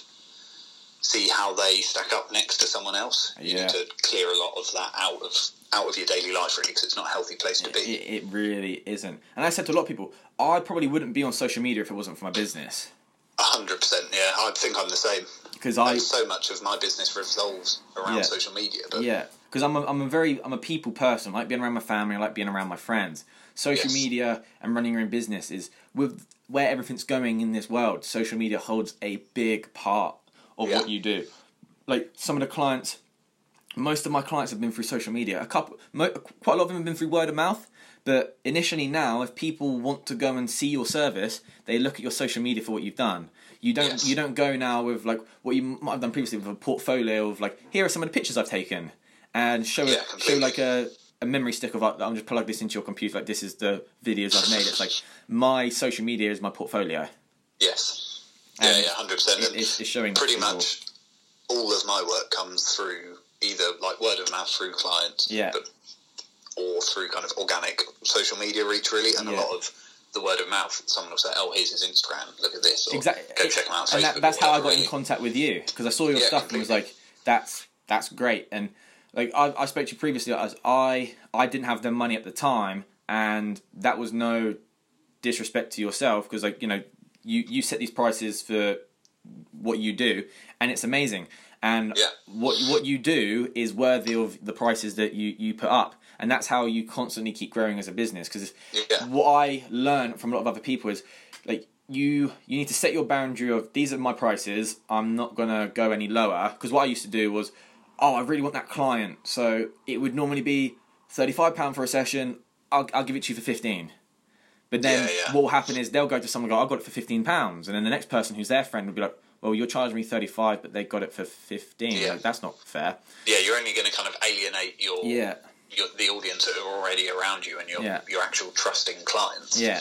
see how they stack up next to someone else, you Yeah. need to clear a lot of that out of out of your daily life, really, because it's not a healthy place to be. it really isn't. And I said to a lot of people, I probably wouldn't be on social media if it wasn't for my business. A hundred percent, yeah. I think I'm the same. Because I, And so much of my business revolves around Yeah. social media, but yeah, because I'm a, I'm a very I'm a people person. I like being around my family. I like being around my friends. Social Yes. media and running your own business is with where everything's going in this world. Social media holds a big part of Yeah. what you do. Like some of the clients, most of my clients have been through social media. A couple, mo- quite a lot of them have been through word of mouth. But initially, now, if people want to go and see your service, they look at your social media for what you've done. You don't Yes. you don't go now with like what you might have done previously with a portfolio of like here are some of the pictures I've taken, and show Yeah, a, show like a, a memory stick of like I'm just plug this into your computer like this is the videos I've made. It's like my social media is my portfolio. yes, yeah, And yeah, hundred percent. It, it's, it's showing pretty much all of my work comes through either like word of mouth through clients, Yeah. but, or through kind of organic social media reach, really, and Yeah. a lot of the word of mouth. Someone will say, "Oh, here's his Instagram. Look at this." Or, exactly. Go check him out. And that, that's how I got in contact with you because I saw your Yeah, stuff and was like, "That's that's great." And like I, I spoke to you previously, as I I didn't have the money at the time, and that was no disrespect to yourself because like you know you you set these prices for what you do, and it's amazing. And Yeah. what what you do is worthy of the prices that you you put up, and that's how you constantly keep growing as a business. Because Yeah. what I learned from a lot of other people is like you you need to set your boundary of these are my prices. I'm not gonna go any lower because what I used to do was, oh, I really want that client, so it would normally be thirty five pound for a session. I'll I'll give it to you for fifteen. But then Yeah, yeah. what will happen is they'll go to someone and go, I got it for fifteen pounds, and then the next person who's their friend will be like, well, you're charging me thirty five, but they got it for fifteen. Yeah. Like that's not fair. Yeah, you're only going to kind of alienate your Yeah, your, the audience that are already around you and your Yeah. your actual trusting clients. Yeah,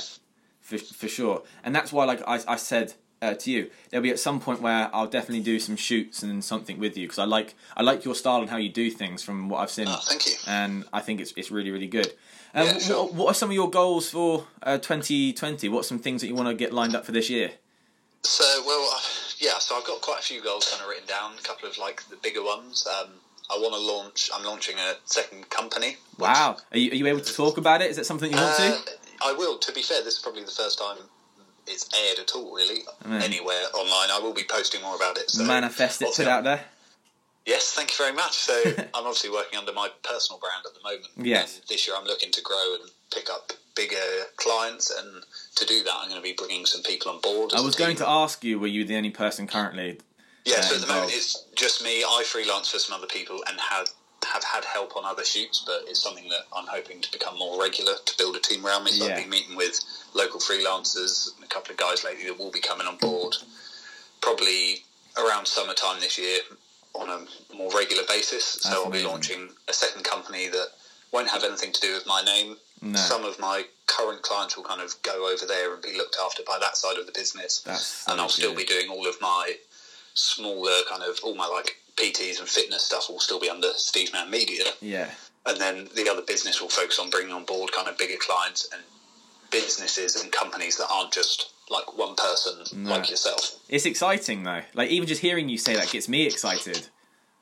for for sure. And that's why, like I, I said uh, to you, there'll be at some point where I'll definitely do some shoots and something with you because I like I like your style and how you do things from what I've seen, Oh, thank you. and I think it's it's really really good. Um, Yeah, sure. what, what are some of your goals for uh, 2020? What are some things that you want to get lined up for this year? So, well, uh, yeah. So I've got quite a few goals kind of written down. A couple of like the bigger ones. Um, I want to launch. I'm launching a second company. Wow, are you, are you able to talk about it? Is that something you want Uh, to? I will. To be fair, this is probably the first time it's aired at all, really, anywhere online. I will be posting more about it. So Manifest it, put out there. Yes, thank you very much. So I'm obviously working under my personal brand at the moment. Yes. And this year I'm looking to grow and pick up bigger clients, and to do that I'm going to be bringing some people on board. I was going to ask you, were you the only person currently? Yeah, uh, so at the moment it's just me. I freelance for some other people and have have had help on other shoots, but it's something that I'm hoping to become more regular to build a team around me. So Yeah. I've been meeting with local freelancers and a couple of guys lately that will be coming on board, probably around summertime this year on a more regular basis. So That's I'll be launching a second company that won't have anything to do with my name. No. Some of my current clients will kind of go over there and be looked after by that side of the business That's and I'll still good. be doing all of my smaller kind of all my like PTs and fitness stuff will still be under Steve Mann Media, Yeah, and then the other business will focus on bringing on board kind of bigger clients and businesses and companies that aren't just like one person No. like yourself. it's exciting though. Like even just hearing you say that gets me excited.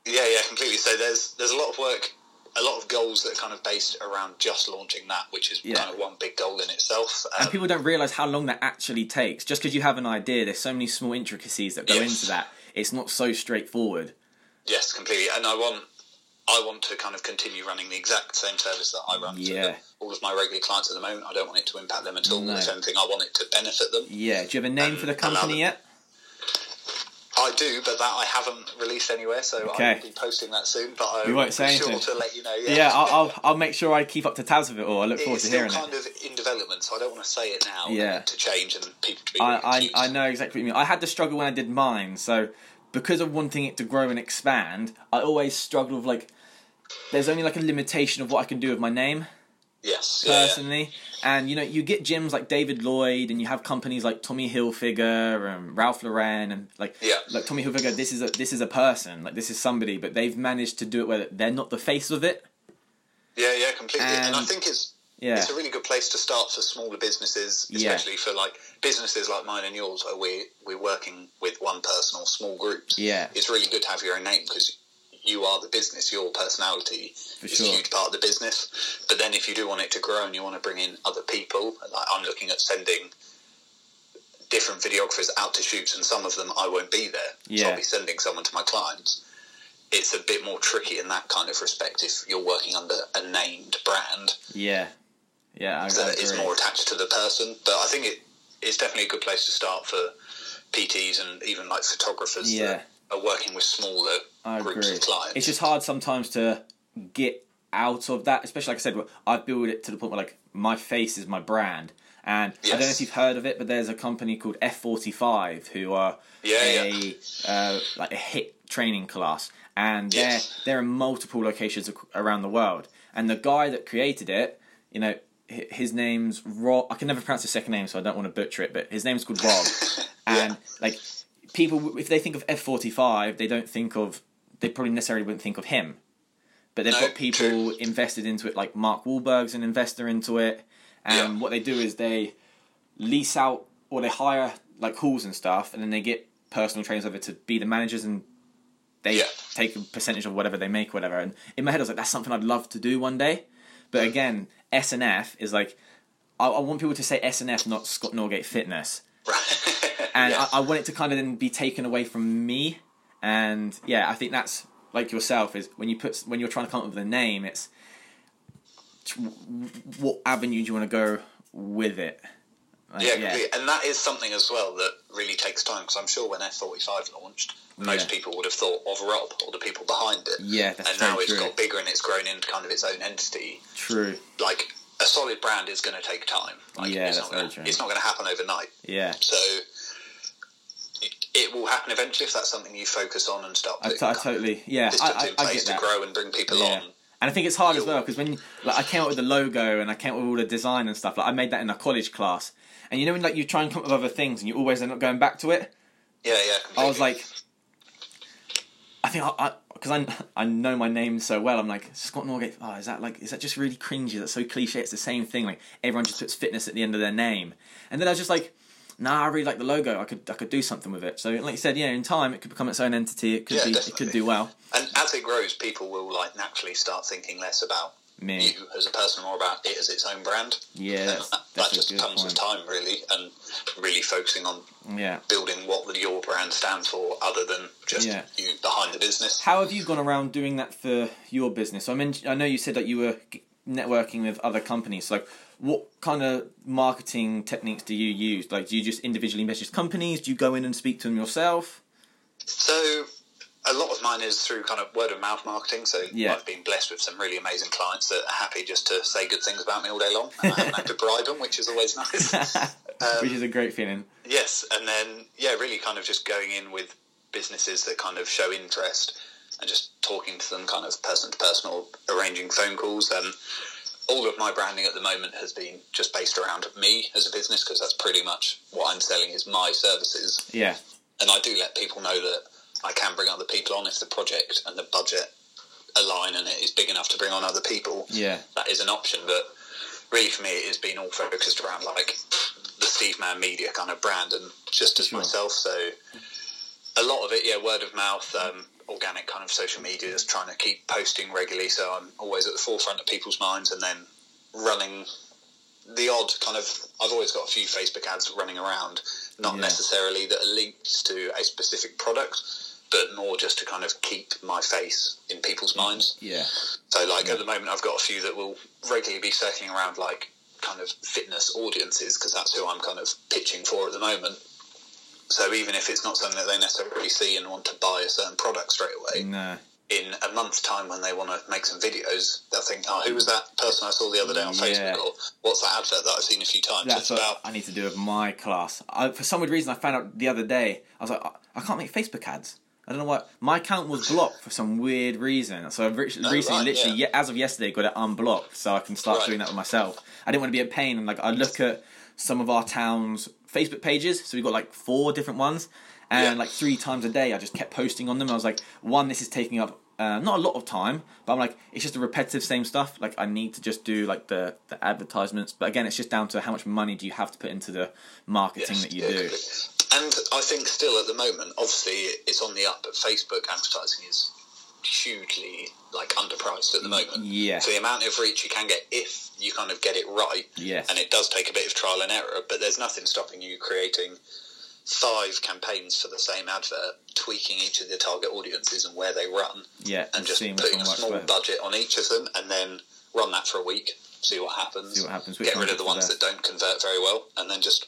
Yeah, yeah, completely. So there's there's a lot of work, a lot of goals that are kind of based around just launching that, which is Yeah. kind of one big goal in itself. Um, And people don't realize how long that actually takes. Just because you have an idea, there's so many small intricacies that go Yes. into that. It's not so straightforward. Yes, completely. And I want I want to kind of continue running the exact same service that I run Yeah. to all of my regular clients at the moment. I don't want it to impact them at all. No. If anything, I want it to benefit them. Yeah. Do you have a name for the company yet? I do, but that I haven't released anywhere, so Okay. I'll be posting that soon. But I You won't say sure anything. to let you know. Yeah, Yeah, I'll, I'll I'll make sure I keep up to tabs with it all. I look forward it's to hearing kind it. of in development, so I don't want to say it now. Yeah. to change and people to be. I, I. I know exactly what you mean. I had the struggle when I did mine. So because of wanting it to grow and expand, I always struggle with like. There's only like a limitation of what I can do with my name. Yes, yeah, yeah. personally. And you know, you get gyms like David Lloyd, and you have companies like Tommy Hilfiger and Ralph Lauren, and like Yeah. like Tommy Hilfiger. This is a this is a person, like this is somebody, but they've managed to do it where they're not the face of it. Yeah, yeah, completely. And, I think it's Yeah, it's a really good place to start for smaller businesses, Yeah. especially for like businesses like mine and yours, where we we're working with one person or small groups. Yeah. it's really good to have your own name because you are the business. Your personality For is sure. a huge part of the business. But then, if you do want it to grow and you want to bring in other people, like I'm looking at sending different videographers out to shoots, and some of them I won't be there. So Yeah. I'll be sending someone to my clients. It's a bit more tricky in that kind of respect if you're working under a named brand yeah, yeah. That is more attached to the person. But I think it's definitely a good place to start for PTs and even like photographers Yeah. that are working with smaller I groups agree. of clients. It's just hard sometimes to get out of that, especially like I said, I've built it to the point where like my face is my brand. And I don't know if you've heard of it, but there's a company called F45 who are Yeah, a Uh, like a HIIT training class, and they're they're in multiple locations around the world. And the guy that created it, you know, his name's Rob. I can never pronounce his second name, so I don't want to butcher it. But his name's called Rob, and like people, if they think of F45, they don't think of they probably necessarily wouldn't think of him. But they've No, got people true. invested into it, like Mark Wahlberg's an investor into it, and Yeah. what they do is they lease out or they hire like halls and stuff, and then they get personal trainers over to be the managers, and they Yeah. take a percentage of whatever they make, whatever. And in my head, I was like, that's something I'd love to do one day. But again, S and F is like, I, I want people to say S and F, not Scott Norgate Fitness, right. and. I, I want it to kind of then be taken away from me. And yeah, I think that's like yourself is when you put when you're trying to come up with a name, it's what avenue do you want to go with it? Like, yeah, completely. and that is something as well that really takes time because I'm sure when F45 launched, most Yeah. people would have thought of Rob or the people behind it. Yeah, that's and now it's got bigger and it's grown into kind of its own entity. True. Like a solid brand is going to take time. Like, Yeah, it's that's not gonna, true. It's not going to happen overnight. Yeah. So it, will happen eventually if that's something you focus on and start I, putting I totally yeah. I, I, I get to grow and bring people Yeah. on. And I think it's hard as well because when like I came up with the logo and I came up with all the design and stuff, like I made that in a college class. And you know when like you try and come up with other things and you always end up going back to it. Yeah, yeah. I was like, I think I because I, I know my name so well. I'm like Scott Norgate. Oh, is that like is that just really cringy? That's so cliche. It's the same thing. Like everyone just puts fitness at the end of their name. And then I was just like, nah, I really like the logo. I could I could do something with it. So like you said, yeah, in time it could become its own entity. It could Yeah, be it could do well. and as it grows, people will like naturally start thinking less about Me, you as a person, more about it as its own brand. yeah, and that's, that, just a good comes with time, really, and really focusing on Yeah. building what your brand stands for, other than just Yeah. you behind the business. How have you gone around doing that for your business? I mean, I know you said that you were networking with other companies. Like, what kind of marketing techniques do you use? Like, do you just individually message companies? Do you go in and speak to them yourself? So a lot of mine is through kind of word of mouth marketing. So Yeah. I've been blessed with some really amazing clients that are happy just to say good things about me all day long. And I haven't had to bribe them, which is always nice. Um, Which is a great feeling. Yes, and then yeah, really kind of just going in with businesses that kind of show interest and just talking to them kind of person to person or arranging phone calls. Um, all of my branding at the moment has been just based around me as a business because that's pretty much what I'm selling is my services. Yeah, And I do let people know that I can bring other people on if the project and the budget align and it is big enough to bring on other people yeah, that is an option. But really, for me, it has been all focused around like the Steve Mann Media kind of brand and just as Sure. myself. So a lot of it, yeah, word of mouth, um, organic kind of social media, just trying to keep posting regularly. So I'm always at the forefront of people's minds, and then running the odd kind of. I've always got a few Facebook ads running around, not Yeah. necessarily that are linked to a specific product. But more just to kind of keep my face in people's minds. yeah, So, like at the moment, I've got a few that will regularly be circling around, like kind of fitness audiences, because that's who I'm kind of pitching for at the moment. So, even if it's not something that they necessarily see and want to buy a certain product straight away, no, in a month's time when they want to make some videos, they'll think, "Oh, who was that person I saw the other day on Yeah. Facebook?" Or "What's that advert that I've seen a few times?" that's what about I need to do with my class. I, for some weird reason, I found out the other day. I was like, I can't make Facebook ads. I don't know what. My account was blocked for some weird reason. So I've re- recently, Oh, right, literally, yeah. as of yesterday, got it unblocked so I can start Right. doing that with myself. I didn't want to be a pain. And like, I look at some of our town's Facebook pages. So we've got like four different ones, and Yeah. like three times a day, I just kept posting on them. I was like, one, this is taking up. Uh, not a lot of time, but I'm like, it's just a repetitive same stuff. Like, I need to just do like the, the advertisements. But again, it's just down to how much money do you have to put into the marketing Yes, that you yeah, do. And I think still at the moment, obviously it's on the up, but Facebook advertising is hugely like underpriced at the moment. Yeah. So the amount of reach you can get if you kind of get it right, Yes. and it does take a bit of trial and error, but there's nothing stopping you creating five campaigns for the same advert, tweaking each of the target audiences and where they run, Yeah, and just putting a small better. budget on each of them, and then run that for a week, see what happens. See what happens, which Get rid of the ones that don't convert very well, and then just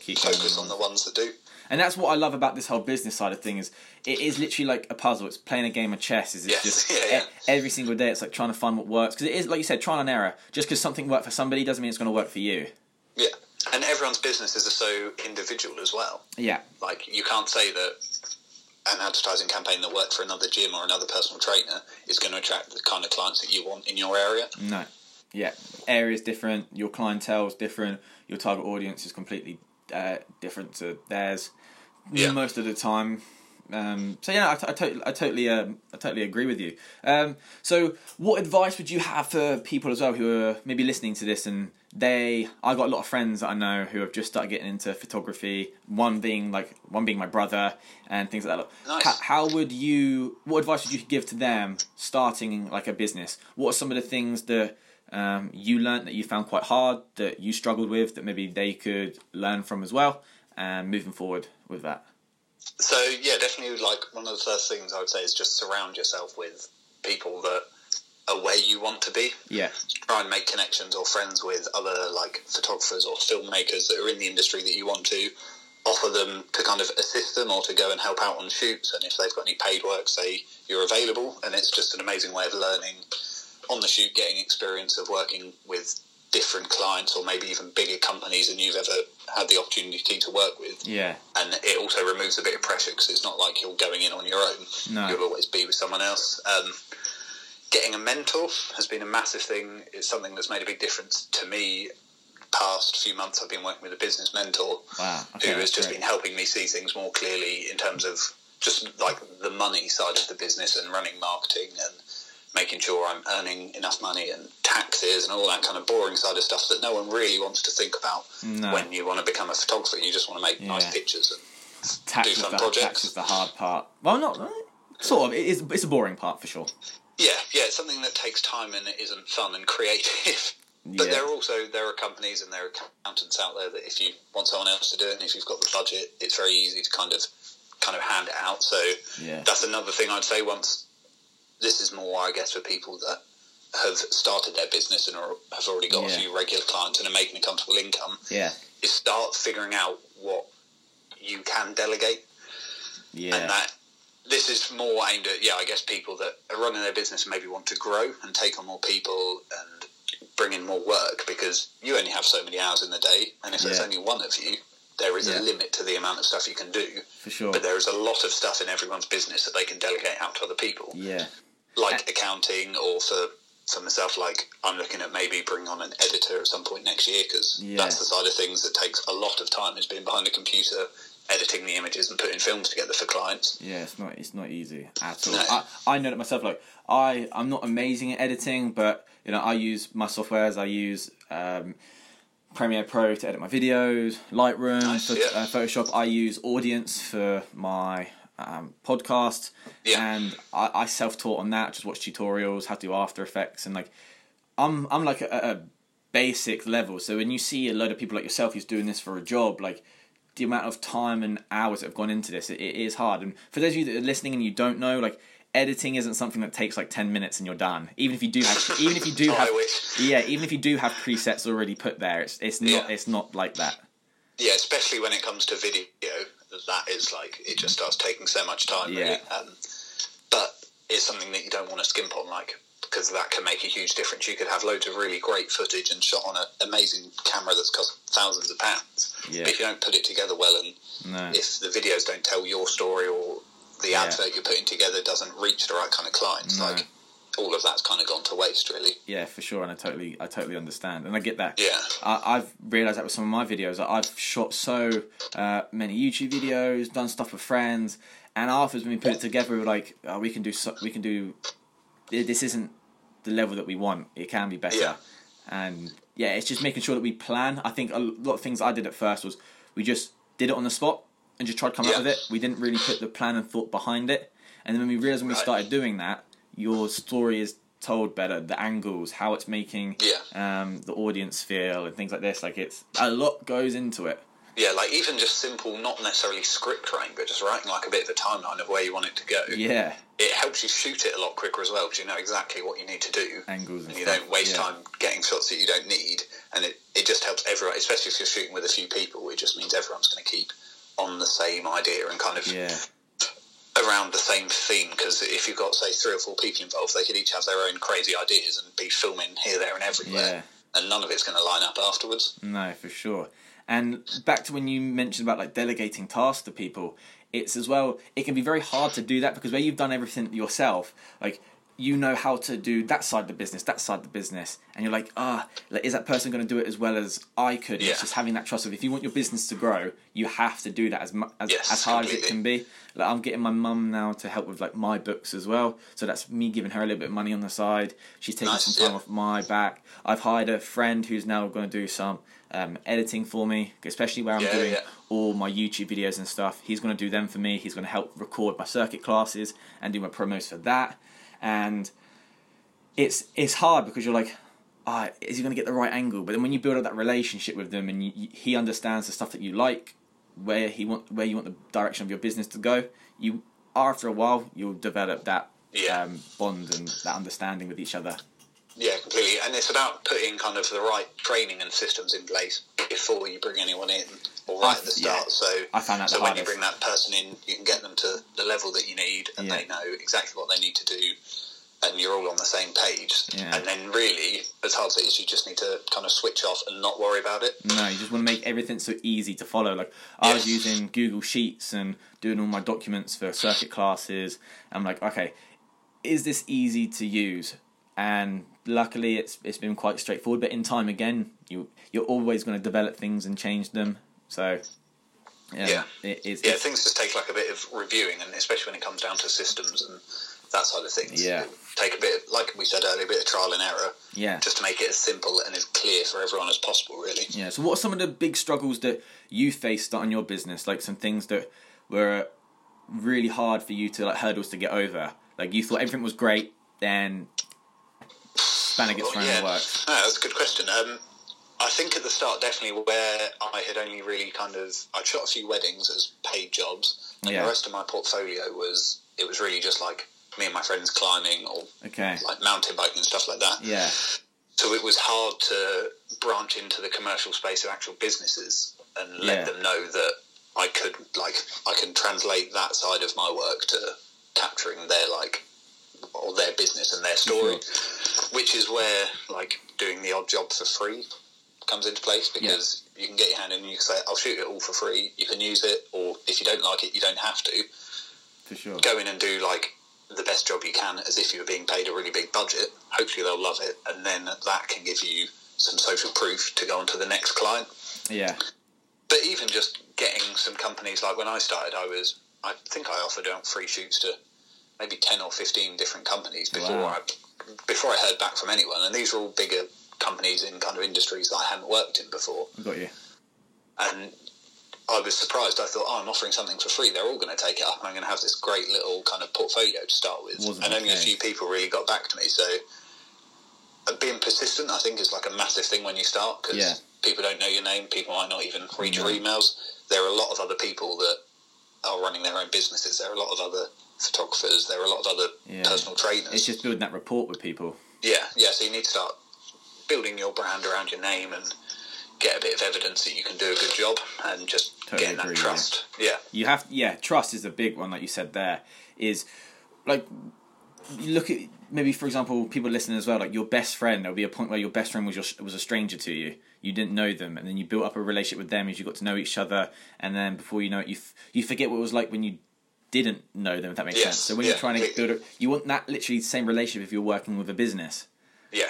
Keep focus on the ones that do. And that's what I love about this whole business side of things. It is literally like a puzzle. It's playing a game of chess. Is it's Yes, just yeah, yeah. e- every single day. It's like trying to find what works because it is like you said, trial and error. Just because something worked for somebody doesn't mean it's going to work for you. Yeah, and everyone's businesses are so individual as well. Yeah, Like you can't say that an advertising campaign that worked for another gym or another personal trainer is going to attract the kind of clients that you want in your area. no, yeah. Area's different. Your clientele is different. Your target audience is completely uh, different to theirs. Yeah. Most of the time. Um, so yeah, I, t- I, totally, I totally, um, I totally agree with you. Um, so, what advice would you have for people as well who are maybe listening to this and they? I've got a lot of friends that I know who have just started getting into photography. One being like one being my brother and things like that. Nice. How, how would you? What advice would you give to them starting like a business? What are some of the things that um, you learned that you found quite hard that you struggled with that maybe they could learn from as well and moving forward with that? So yeah, definitely. Like one of the first things I would say is just surround yourself with people that are where you want to be. Yeah, Try and make connections or friends with other like photographers or filmmakers that are in the industry that you want to. Offer them to kind of assist them or to go and help out on shoots, and if they've got any paid work, say you're available. And it's just an amazing way of learning on the shoot, getting experience of working with different clients or maybe even bigger companies than you've ever had the opportunity to work with yeah, and it also removes a bit of pressure because it's not like you're going in on your own. No. You'll always be with someone else. Um, getting a mentor has been a massive thing. It's something that's made a big difference to me. Past few months, I've been working with a business mentor Wow. Okay, who has just great. been helping me see things more clearly in terms of just like the money side of the business and running marketing and making sure I'm earning enough money and taxes and all that kind of boring side of stuff that no one really wants to think about No. when you want to become a photographer. You just want to make nice pictures and tax do fun the, projects. tax is the hard part. Well, not eh, sort of. It is. It's a boring part for sure. yeah, yeah, it's something that takes time and it isn't fun and creative. But Yeah. there are also there are companies and there are accountants out there that if you want someone else to do it and if you've got the budget, it's very easy to kind of kind of hand it out. So Yeah. that's another thing I'd say. Once this is more, I guess, for people that have started their business and are, have already got Yeah. a few regular clients and are making a comfortable income, Yeah. is start figuring out what you can delegate Yeah. and that this is more aimed at yeah i guess people that are running their business and maybe want to grow and take on more people and bring in more work because you only have so many hours in the day and if there's only one of you there is Yeah. a limit to the amount of stuff you can do for sure. but there is a lot of stuff in everyone's business that they can delegate out to other people yeah. Like accounting or for for myself like i'm looking at maybe bringing on an editor at some point next year because Yeah. that's the side of things that takes a lot of time is being behind the computer editing the images and putting films together for clients Yeah, it's not it's not easy at all. No. I, I know that myself. Like I I'm not amazing at editing, but you know I use my softwares. I use um, Premiere Pro to edit my videos, Lightroom Nice, for yeah. uh, Photoshop. I use Audition for my um, podcast, Yeah. and I, I self taught on that. Just watch tutorials, how to do After Effects, and like I'm I'm like a, a basic level. So when you see a load of people like yourself who's doing this for a job, like the amount of time and hours that have gone into this, it, it is hard. And for those of you that are listening and you don't know, like editing isn't something that takes like ten minutes and you're done. Even if you do have, even if you do Oh, have, yeah, even if you do have presets already put there, it's it's not Yeah. it's not like that. Yeah, especially when it comes to video, that is like it just starts taking so much time. Really. Yeah. Um, but it's something that you don't want to skimp on, like because that can make a huge difference. You could have loads of really great footage and shot on an amazing camera that's cost thousands of pounds. Yeah. But if you don't put it together well, and No. if the videos don't tell your story or the Yeah. advert you're putting together doesn't reach the right kind of clients, No. like all of that's kind of gone to waste, really. Yeah, for sure, and I totally, I totally understand, and I get that. Yeah. I, I've realised that with some of my videos. I've shot so uh, many YouTube videos, done stuff with friends, and afterwards when we put it together, we're like, oh, we can do, so, we can do. This isn't the level that we want. It can be better, Yeah. and yeah, it's just making sure that we plan. I think a lot of things I did at first was we just did it on the spot and just tried to come up with it. We didn't really put the plan and thought behind it, and then when we realised when we Right. started doing that, your story is told better, the angles, how it's making Yeah. um, the audience feel, and things like this. Like it's a lot goes into it. Yeah, like even just simple, not necessarily script writing, but just writing like a bit of a timeline of where you want it to go. Yeah, It helps you shoot it a lot quicker as well because you know exactly what you need to do. angles and, And you stuff. don't waste yeah. time getting shots that you don't need, and it, it just helps everyone, especially if you're shooting with a few people. It just means everyone's going to keep on the same idea and kind of Yeah, around the same theme. Because if you've got say three or four people involved, they could each have their own crazy ideas and be filming here, there, and everywhere, and none of it's going to line up afterwards. no, for sure. And back to when you mentioned about like delegating tasks to people, it's as well. It can be very hard to do that because where you've done everything yourself, like you know how to do that side of the business, that side of the business, and you're like, ah, like, is that person going to do it as well as I could? Yeah. It's just having that trust of if you want your business to grow, you have to do that as mu- as, Yes, as hard as it can be. Like I'm getting my mum now to help with like my books as well, so that's me giving her a little bit of money on the side. She's taking Nice, some time yeah. off my back. I've hired a friend who's now going to do some um, editing for me, especially where I'm Yeah, doing yeah. all my YouTube videos and stuff. He's going to do them for me. He's going to help record my circuit classes and do my promos for that. And it's it's hard because you're like, ah, is he going to get the right angle? But then when you build up that relationship with them and you, you, he understands the stuff that you like, where he want where you want the direction of your business to go, you after a while you'll develop that Yeah. um, bond and that understanding with each other. Yeah, completely. And it's about putting kind of the right training and systems in place before you bring anyone in, or right at the yeah. start. So, I found that so when you bring that person in, you can get them to the level that you need, and Yeah. they know exactly what they need to do, and you're all on the same page. Yeah. And then, really, as hard as it is, you just need to kind of switch off and not worry about it. No, you just want to make everything so easy to follow. Like I was using Google Sheets and doing all my documents for circuit classes. I'm like, okay, is this easy to use? And luckily, it's it's been quite straightforward. But in time, again, you you're always going to develop things and change them. So yeah, Yeah. it, it's, Yeah, it's- things just take like a bit of reviewing, and especially when it comes down to systems and that side of things. Yeah. Take a bit, of, like we said earlier, a bit of trial and error, yeah. just to make it as simple and as clear for everyone as possible. Really. Yeah. So, what are some of the big struggles that you faced starting your business? Like some things that were really hard for you to like hurdles to get over. Like you thought everything was great, then spanner gets thrown in the works. No, that's a good question. Um, I think at the start, definitely where I had only really kind of I'd shot a few weddings as paid jobs, and Yeah. the rest of my portfolio was it was really just like me and my friends climbing or Okay. like mountain biking and stuff like that. Yeah. So it was hard to branch into the commercial space of actual businesses and let Yeah. them know that I could like I can translate that side of my work to capturing their like or their business and their story, which is where like doing the odd job for free comes into place because you can get your hand in and you can say I'll shoot it all for free. You can use it, or if you don't like it, you don't have to For sure. go in and do like the best job you can as if you were being paid a really big budget. Hopefully they'll love it, and then that can give you some social proof to go on to the next client. Yeah. But even just getting some companies like when I started, I was I think I offered out free shoots to maybe ten or fifteen different companies before Wow. I before I heard back from anyone, and these were all bigger companies in kind of industries that I hadn't worked in before I got you. and I was surprised. I thought, oh, I'm offering something for free. They're all going to take it up, and I'm going to have this great little kind of portfolio to start with. Wasn't and the only a few people really got back to me. So uh, being persistent, I think, is like a massive thing when you start because Yeah. people don't know your name. People might not even read your emails. There are a lot of other people that are running their own businesses. There are a lot of other photographers. There are a lot of other Yeah. personal trainers. It's just building that rapport with people. Yeah, yeah. So you need to start building your brand around your name and get a bit of evidence that you can do a good job and just Totally getting that agree, yeah. trust. Yeah. You have, yeah, trust is a big one, like you said there. Is like, you look at maybe, for example, people listening as well, like your best friend, there'll be a point where your best friend was, your, was a stranger to you. You didn't know them, and then you built up a relationship with them as you got to know each other, and then before you know it, you, f- you forget what it was like when you didn't know them, if that makes Yes, sense. So when yeah, you're trying to build it, you want that literally same relationship if you're working with a business. Yeah,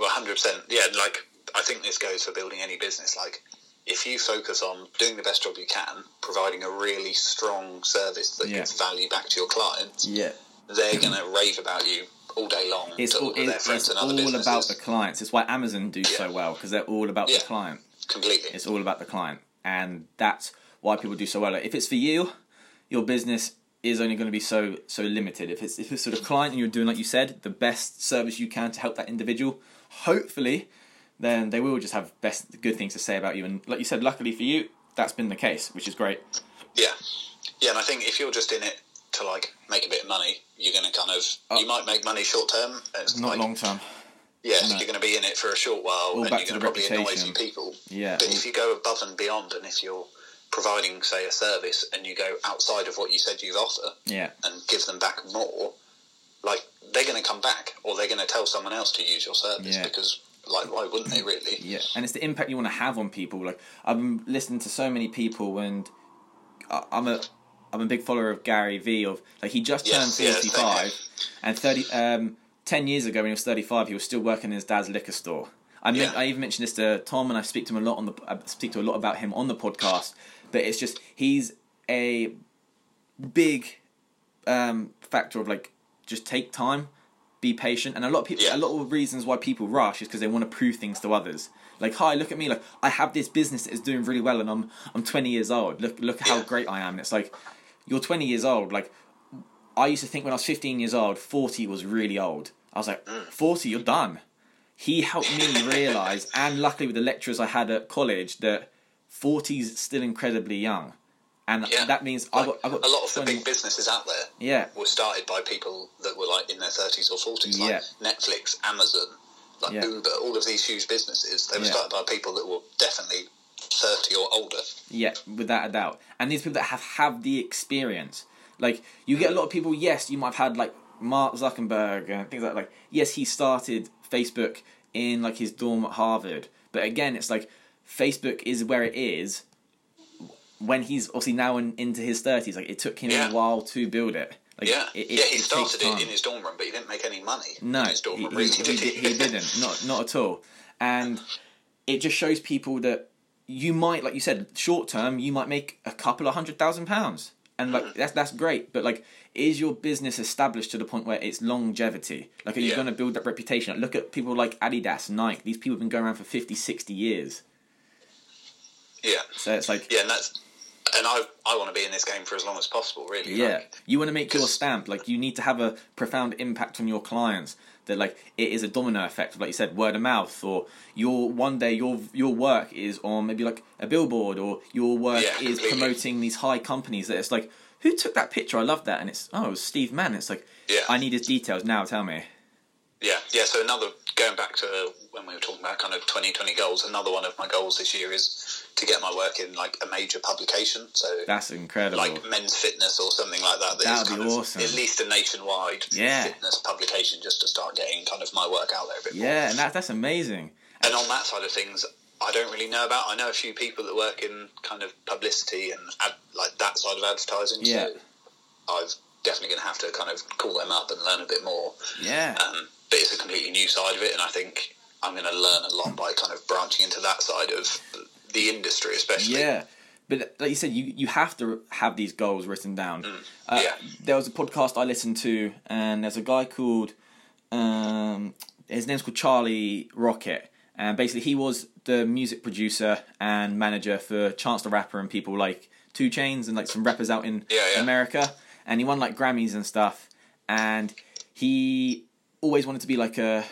well, hundred percent. Yeah, like I think this goes for building any business. Like, if you focus on doing the best job you can, providing a really strong service that Yeah. gives value back to your clients, Yeah. they're going to rave about you all day long It's all, all, of their it's, it's all about the clients. It's why Amazon do so well because they're all about Yeah. the client. completely. It's all about the client, and that's why people do so well. Like, if it's for you, your business is only going to be so so limited. If it's if it's sort of client and you're doing like you said, the best service you can to help that individual, hopefully, then they will just have best good things to say about you. And like you said, luckily for you, that's been the case, which is great. Yeah, yeah, and I think if you're just in it to like make a bit of money, you're going to kind of Oh. you might make money short term. It's Not like, long term. Yeah, No. you're going to be in it for a short while, All and you're going to probably annoy a reputation. people. Yeah. But if you go above and beyond, and if you're providing, say, a service, and you go outside of what you said you'd offer, Yeah. and give them back more, like they're going to come back, or they're going to tell someone else to use your service Yeah. because, like, why wouldn't they really? Yeah, and it's the impact you want to have on people. Like I've been listening to so many people, and I'm a I'm a big follower of Gary Vee. Of like he just turned Yes, yes, same five, here. and thirty um ten years ago when he was thirty five, he was still working in his dad's liquor store. I mean, Yeah. I even mentioned this to Tom, and I speak to him a lot on the I speak to a lot about him on the podcast. But it's just he's a big um, factor of like just take time, be patient, and a lot of people, Yeah. a lot of reasons why people rush is because they want to prove things to others. Like, hi, look at me, like I have this business that is doing really well, and I'm I'm 20 years old. Look look how great I am. And it's like you're 20 years old. Like I used to think when I was 15 years old, 40 was really old. I was like, Mm. 40, you're done. He helped me realize, and luckily with the lecturers I had at college, that 40's still incredibly young. And Yeah. that means I Like, got, I got a lot of the big businesses out there yeah, were started by people that were like in their 30s or 40s, like Yeah. Netflix, Amazon, like Yeah. Uber, all of these huge businesses. They were started by people that were definitely 30 or older. Yeah, without a doubt. And these people that have have the experience, like you get a lot of people. Yes, you might have had like Mark Zuckerberg and things like that. like. Yes, he started Facebook in like his dorm at Harvard, but again, it's like Facebook is where it is when he's obviously now in, into his thirties. Like it took him Yeah. a while to build it. Like, yeah, it, it, yeah. He it started it in his dorm room, but he didn't make any money. No, in his dorm he, room, he, really, he, did did- he didn't. Not not at all. And it just shows people that you might, like you said, short term, you might make a couple of hundred thousand pounds, and like Mm-hmm. that's that's great. But like, is your business established to the point where it's longevity? Like, are you Yeah. going to build that reputation? Like, look at people like Adidas, Nike. These people have been going around for 50, 60 years. Yeah, So it's like, yeah, and that's and I I want to be in this game for as long as possible. Really, Yeah, Like, you want to make your stamp. Like you need to have a profound impact on your clients. That like it is a domino effect, like you said, word of mouth, or your one day your your work is on maybe like a billboard, or your work Yeah, is completely. promoting these high companies. That it's like, who took that picture? I love that, and it's oh, it was Steve Mann. It's like, Yeah. I need his details now. Tell me. Yeah, yeah. So another going back to when we were talking about kind of 2020 goals. Another one of my goals this year is to get my work in like a major publication. So That's incredible. like Men's Fitness or something like that. That That'd be of awesome. At least a nationwide Yeah. fitness publication, just to start getting kind of my work out there a bit more. yeah, and that, that's amazing. And on that side of things, I don't really know about. I know a few people that work in kind of publicity and ad, like that side of advertising. Yeah. So I'm definitely going to have to kind of call them up and learn a bit more. Yeah, Um, but it's a completely new side of it, and I think I'm going to learn a lot by kind of branching into that side of the industry, especially. Yeah, but like you said, you, you have to have these goals written down. Uh, Mm. yeah. There was a podcast I listened to, and there's a guy called, um, his name's called Charlie Rocket, and basically he was the music producer and manager for Chance the Rapper and people like 2 Chainz and like some rappers out in Yeah, yeah. America, and he won like Grammys and stuff, and he always wanted to be like a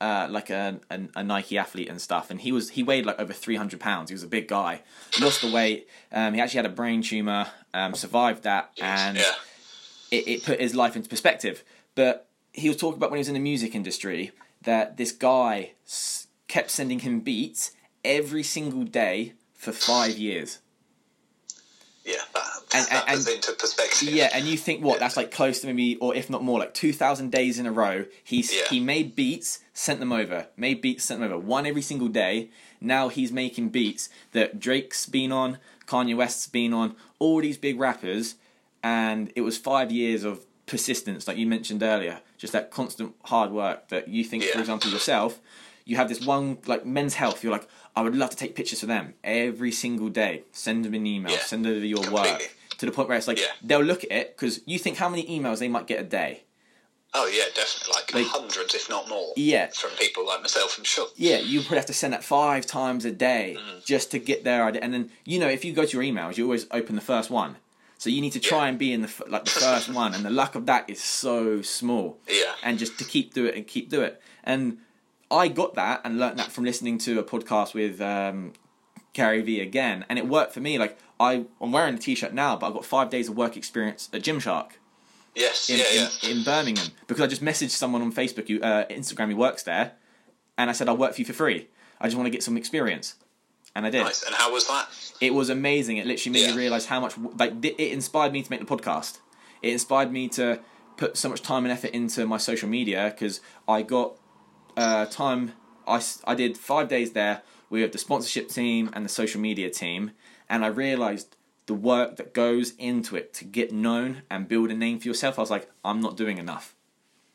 uh, like a, a a Nike athlete and stuff, and he was he weighed like over three hundred pounds. He was a big guy. Lost the weight. Um, he actually had a brain tumor. Um, survived that, and yeah. it, it put his life into perspective. But he was talking about when he was in the music industry that this guy s- kept sending him beats every single day for five years. Yeah, uh, that, And- that and- into perspective. Yeah, and you think what? That's like close to maybe, or if not more, like two thousand days in a row. He's Yeah. he made beats, sent them over, made beats, sent them over, one every single day. Now he's making beats that Drake's been on, Kanye West's been on, all these big rappers, and it was five years of persistence, like you mentioned earlier, just that constant hard work that you think, for example, yourself. You have this one like men's health. You're like, I would love to take pictures for them every single day. Send them an email. Yeah, Send over your completely. work to the point where it's like Yeah. they'll look at it because you think how many emails they might get a day. Oh yeah, definitely. Like, Like- hundreds, if not more. Yeah. From people like myself, I'm sure. Yeah, you probably have to send that five times a day Mm. just to get their idea. And then you know if you go to your emails, you always open the first one. So you need to try Yeah. and be in the like the first one, and the luck of that is so small. Yeah. And just to keep do it and keep do it. And I got that and learnt that from listening to a podcast with um, Gary V again, and it worked for me. Like I, I'm wearing the t-shirt now, but I've got five days of work experience at Gymshark. Yes. in, yeah. in, Yeah. in Birmingham because I just messaged someone on Facebook, who, uh, Instagram, who works there, and I said I'll work for you for free. I just want to get some experience, and I did. Nice. And how was that? It was amazing. It literally made Yeah. me realize how much like it inspired me to make the podcast. It inspired me to put so much time and effort into my social media because I got uh, time. I did five days there with the sponsorship team and the social media team, and I realized the work that goes into it to get known and build a name for yourself. I was like, I'm not doing enough,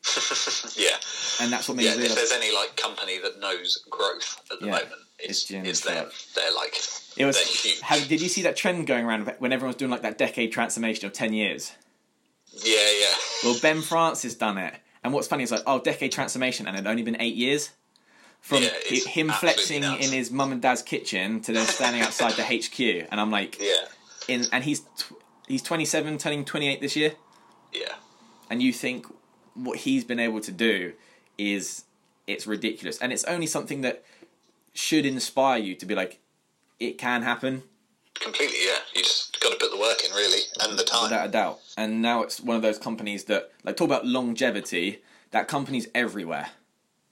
Yeah. and that's what made Yeah. me If there's any like company that knows growth at the Yeah, moment, it's it's it's them. They're like It was. huge. How, did you see that trend going around when everyone was doing like that decade transformation of ten years? yeah. Yeah. Well, Ben Francis done it, and what's funny is like, oh, decade transformation, and it'd only been eight years. From Yeah, hi- him flexing nuts. in his mum and dad's kitchen to then standing outside the HQ, and I'm like, Yeah. in, and he's tw- he's 27, turning 28 this year, Yeah. and you think what he's been able to do is it's ridiculous, and it's only something that should inspire you to be like, it can happen Completely. Yeah. You just got to put the work in, really, and the time. without a doubt. And now it's one of those companies that like talk about longevity. That company's everywhere.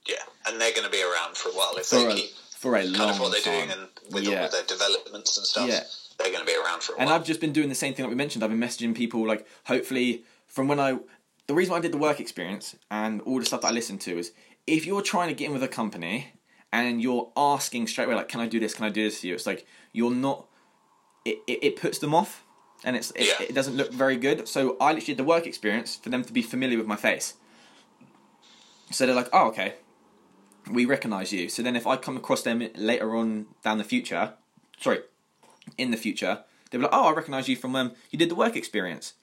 Yeah. And they're going to be around for a while if for they a, keep for a kind long of what they're time. doing and with Yeah. all of their developments and stuff. Yeah. They're going to be around for a and while. I've just been doing the same thing that we mentioned. I've been messaging people like, hopefully, from when I, the reason why I did the work experience and all the stuff that I listened to is, if you're trying to get in with a company and you're asking straight away like, can I do this? Can I do this for you? It's like you're not. It, it, it puts them off and it's it, Yeah. it doesn't look very good. So I literally did the work experience for them to be familiar with my face. So they're like, oh okay, we recognise you. So then if I come across them later on down the future, sorry, in the future, they'll be like, oh I recognise you from when you did the work experience.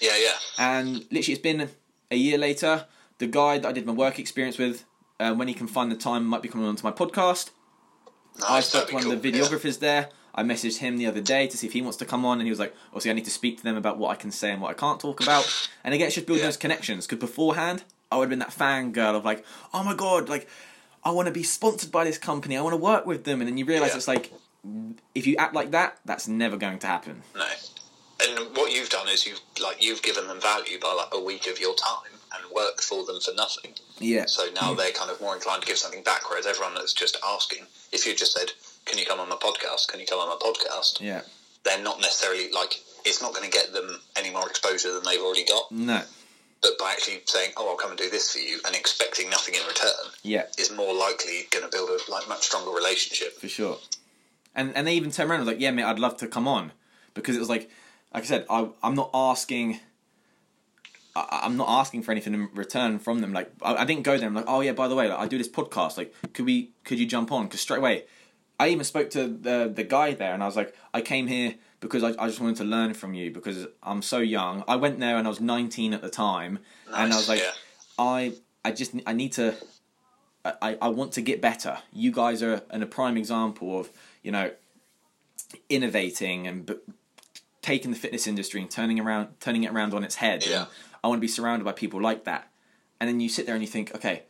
Yeah, yeah. And literally, it's been a year later. The guy that I did my work experience with, uh, when he can find the time, might be coming onto my podcast. I Nice, to be one of the cool, yeah. videographers there. I messaged him the other day to see if he wants to come on, and he was like, "Obviously, I need to speak to them about what I can say and what I can't talk about." And again, it's just building Yeah. those connections. Because beforehand, I would have been that fangirl of like, "Oh my god, like, I want to be sponsored by this company. I want to work with them." And then you realize Yeah. it's like, if you act like that, that's never going to happen. No. And what you've done is you've like you've given them value by like a week of your time and worked for them for nothing. Yeah. So now they're kind of more inclined to give something back, whereas everyone that's just asking, if you just said, "Can you come on my podcast? Can you come on my podcast?" Yeah. They're not necessarily like it's not going to get them any more exposure than they've already got. No. But by actually saying, "Oh, I'll come and do this for you," and expecting nothing in return, Yeah. is more likely going to build a like much stronger relationship. for sure. And and they even turned around and was like, yeah, mate, I'd love to come on because it was like, like I said, I I'm not asking. I, I'm not asking for anything in return from them. Like I, I didn't go there. I'm like, oh yeah, by the way, like, I do this podcast. Like, could we? Could you jump on? Because straight away, I even spoke to the the guy there, and I was like, I came here because I, I just wanted to learn from you because I'm so young. I went there and I was 19 at the time, and I was like, yeah. I I just I need to I, I want to get better. You guys are an, a prime example of you know innovating and b- taking the fitness industry and turning around turning it around on its head. Yeah. I want to be surrounded by people like that. And then you sit there and you think, okay,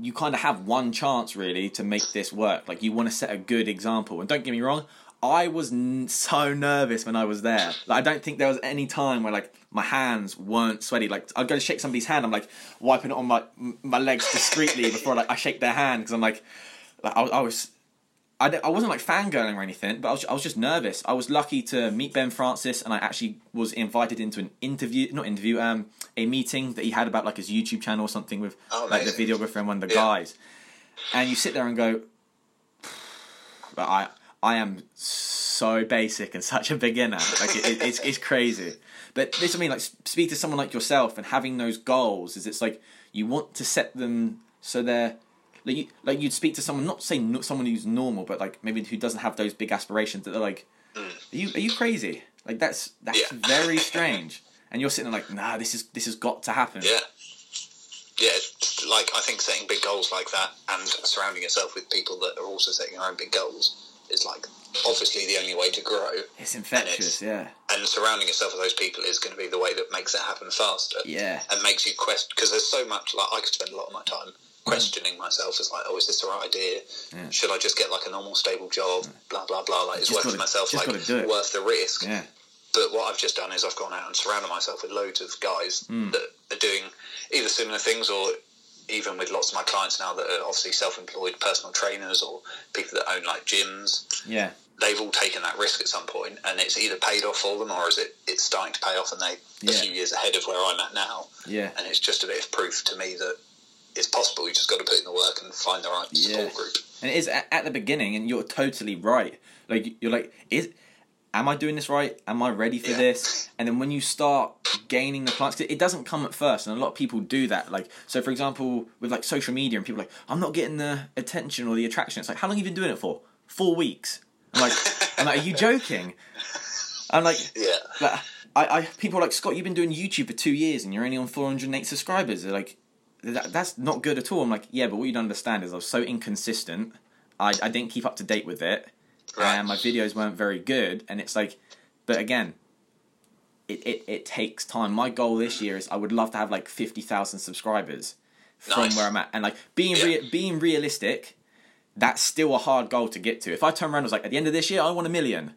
you kind of have one chance really to make this work. Like you want to set a good example. And don't get me wrong, I was n- so nervous when I was there. Like I don't think there was any time where like my hands weren't sweaty. Like I'd go to shake somebody's hand, I'm like wiping it on my my legs discreetly before like I shake their hand because I'm like, like I, I was. I, I wasn't like fangirling or anything, but I was, I was just nervous. I was lucky to meet Ben Francis, and I actually was invited into an interview, not interview, um, a meeting that he had about like his YouTube channel or something with Oh, like the videographer and one of the Yeah. guys. And you sit there and go, but I I am so basic and such a beginner. Like it, it, it's it's crazy. But this I mean, like speak to someone like yourself and having those goals is it's like you want to set them so they're like you, like you'd speak to someone not saying not someone who's normal, but like maybe who doesn't have those big aspirations that they're like, mm. are you are you crazy? Like that's that's Yeah. very strange. And you're sitting there like, nah, this is this has got to happen. Yeah. Yeah, like I think setting big goals like that and surrounding yourself with people that are also setting their own big goals is like obviously the only way to grow. It's infectious, yeah. And surrounding yourself with those people is going to be the way that makes it happen faster. Yeah. And makes you quest because there's so much like I could spend a lot of my time questioning myself. It's like, oh, is this the right idea? Yeah. Should I just get like a normal stable job? Blah blah blah. Like it's worth gotta- myself. Like gotta do it. worth the risk. Yeah. But what I've just done is I've gone out and surrounded myself with loads of guys Hmm. that are doing either similar things or even with lots of my clients now that are obviously self-employed personal trainers or people that own like gyms. Yeah. They've all taken that risk at some point, and it's either paid off for them or is it it's starting to pay off, and they Yeah. a few years ahead of where I'm at now. Yeah. And it's just a bit of proof to me that it's possible. You just got to put in the work and find the right support group. And it is at, at the beginning, and you're totally right. Like you're like, is am I doing this right? Am I ready for Yeah. this? And then when you start gaining the clients, it doesn't come at first, and a lot of people do that. Like, so for example, with like social media, and people are like, I'm not getting the attention or the attraction. It's like, how long have you been doing it for? Four weeks. I'm like, I'm like, are you joking? I'm like, Yeah. like, I, I people are like Scott, you've been doing YouTube for two years and you're only on 408 subscribers. They're like, that, that's not good at all. I'm like, yeah, but what you don't understand is I was so inconsistent. I, I didn't keep up to date with it, Right. and my videos weren't very good. And it's like, but again, it, it, it takes time. My goal this year is I would love to have like 50,000 subscribers from Nice. where I'm at, and like being Yeah. rea- being realistic. That's still a hard goal to get to. If I turn around and was like, at the end of this year, I want a million.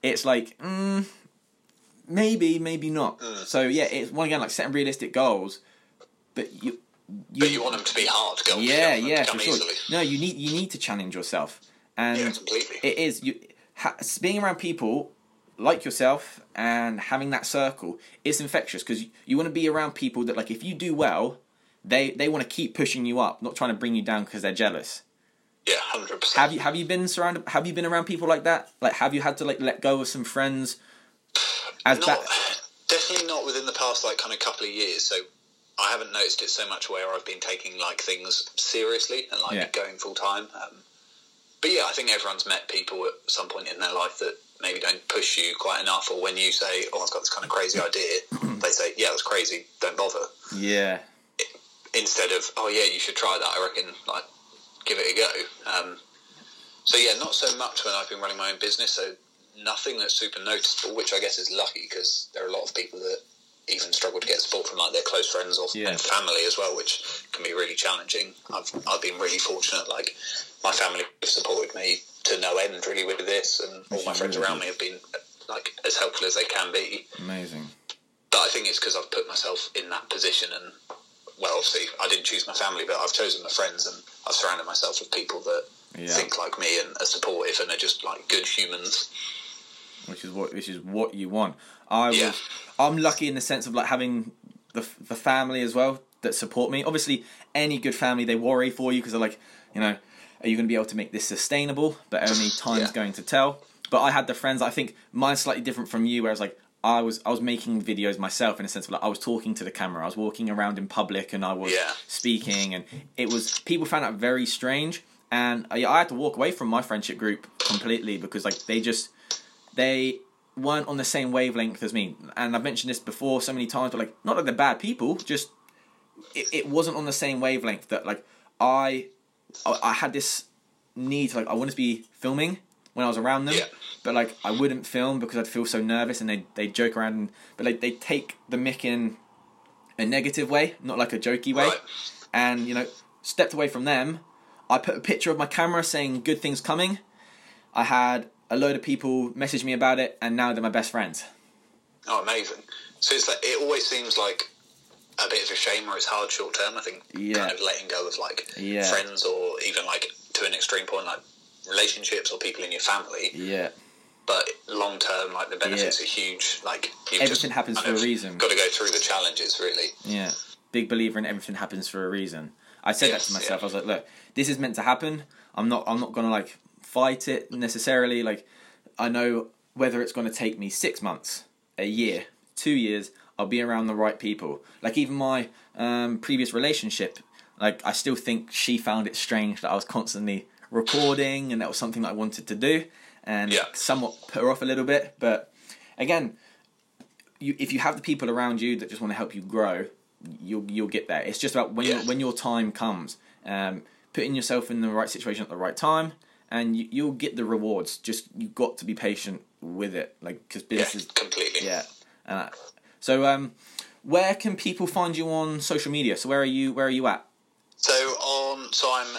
It's like, mm, maybe, maybe not. Mm. So yeah, it's one again like setting realistic goals, but you, you, But you want them to be hard goals. yeah, you don't want them yeah, for sure. easily. No, you need you need to challenge yourself, and Yeah, completely. it is you ha, being around people like yourself and having that circle. It's infectious because you, you want to be around people that like if you do well, they they want to keep pushing you up, not trying to bring you down because they're jealous. Yeah, hundred percent. Have you have you been surrounded? Have you been around people like that? Like, have you had to like let go of some friends? As Not ba- definitely not within the past like kind of couple of years. So I haven't noticed it so much where I've been taking like things seriously and like Yeah. going full time. Um, but yeah, I think everyone's met people at some point in their life that maybe don't push you quite enough, or when you say, "Oh, I've got this kind of crazy idea," they say, "Yeah, that's crazy. Don't bother." yeah, instead of oh yeah you should try that i reckon like give it a go um, so yeah not so much when i've been running my own business so nothing that's super noticeable which i guess is lucky because there are a lot of people that even struggle to get support from like their close friends or Yeah. family as well which can be really challenging i've i've been really fortunate like my family have supported me to no end really with this and all my friends really around me have been like as helpful as they can be amazing. but I think it's because I've put myself in that position, and well, obviously, I didn't choose my family, but I've chosen my friends, and I've surrounded myself with people that Yeah. think like me and are supportive and are just like good humans. which is what which is what you want. I was, Yeah. I'm lucky in the sense of like having the the family as well that support me. Obviously, any good family they worry for you because they're like, you know, are you going to be able to make this sustainable? But only time's Yeah. going to tell. But I had the friends. I think mine's slightly different from you, whereas like. I was I was making videos myself in a sense of like I was talking to the camera, I was walking around in public, and I was Yeah. speaking, and it was people found that very strange, and I, I had to walk away from my friendship group completely because like they just they weren't on the same wavelength as me. And I've mentioned this before so many times, but like not that they're bad people, just it, it wasn't on the same wavelength that like I I I had this need to like I wanted to be filming when I was around them. Yeah. But like I wouldn't film because I'd feel so nervous and they they joke around and but like they take the mic in a negative way, not like a jokey way. Right. And you know, stepped away from them. I put a picture of my camera saying good things coming. I had a load of people message me about it, and now they're my best friends. Oh, amazing! So it's like it always seems like a bit of a shame or it's hard short term. I think Yeah. kind of letting go of like Yeah. friends or even like to an extreme point like relationships or people in your family. Yeah, But long term, like the benefits are huge. Like Everything happens for a reason. Got to go through the challenges, really. yeah. Big believer in everything happens for a reason. I said Yes, that to myself. yeah. I was like, look, this is meant to happen. I'm not. I'm not gonna like fight it necessarily. Like, I know whether it's gonna take me six months, a year, two years. I'll be around the right people. Like even my um, previous relationship, like I still think she found it strange that I was constantly recording, and that was something that I wanted to do, and Yeah. somewhat put her off a little bit. But again, you, if you have the people around you that just want to help you grow, you'll you'll get there. It's just about when your when your time comes, um, putting yourself in the right situation at the right time, and you, you'll get the rewards. Just you've got to be patient with it, like because Yeah, business is completely. yeah. Uh, so um, where can people find you on social media? So where are you? Where are you at? So on, so I'm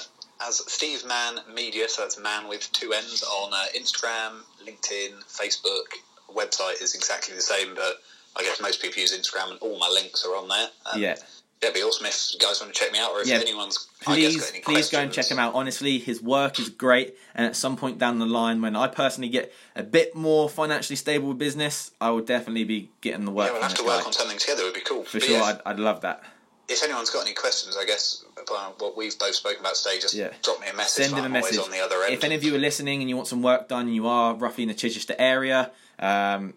as Steve Mann Media. So that's man with two N's on uh, Instagram, LinkedIn, Facebook. Website is exactly the same, but I guess most people use Instagram, and all my links are on there. Um, yeah. It'd be awesome if you guys want to check me out, or if Yeah. anyone's guess, please got any please go and check him out honestly his work is great and at some point down the line when i personally get a bit more financially stable with business i will definitely be getting the work Yeah, we'll have to work guy. on something together. It would be cool. for But sure yeah, I'd, I'd love that if anyone's got any questions, I guess about what we've both spoken about today, just Yeah. drop me a message. send him a message on the other end. if any of you are listening and you want some work done and you are roughly in the chichester area um,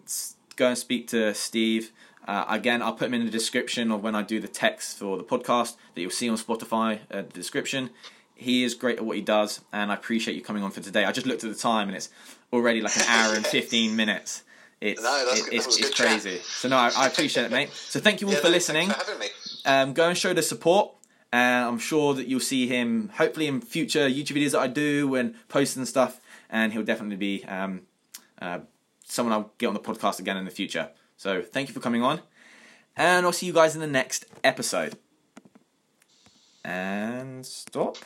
go and speak to steve uh, again i'll put him in the description of when i do the text for the podcast that you'll see on spotify uh, the description he is great at what he does and i appreciate you coming on for today i just looked at the time and it's already like an hour and 15 minutes it's, No, it- it's, That was a it's good chat. crazy so no I, I appreciate it mate so thank you all Yeah, for listening for having me. um, go and show the support. And I'm sure that you'll see him hopefully in future YouTube videos that I do and posts and stuff. And he'll definitely be um, uh, someone I'll get on the podcast again in the future. So thank you for coming on. And I'll see you guys in the next episode. And stop.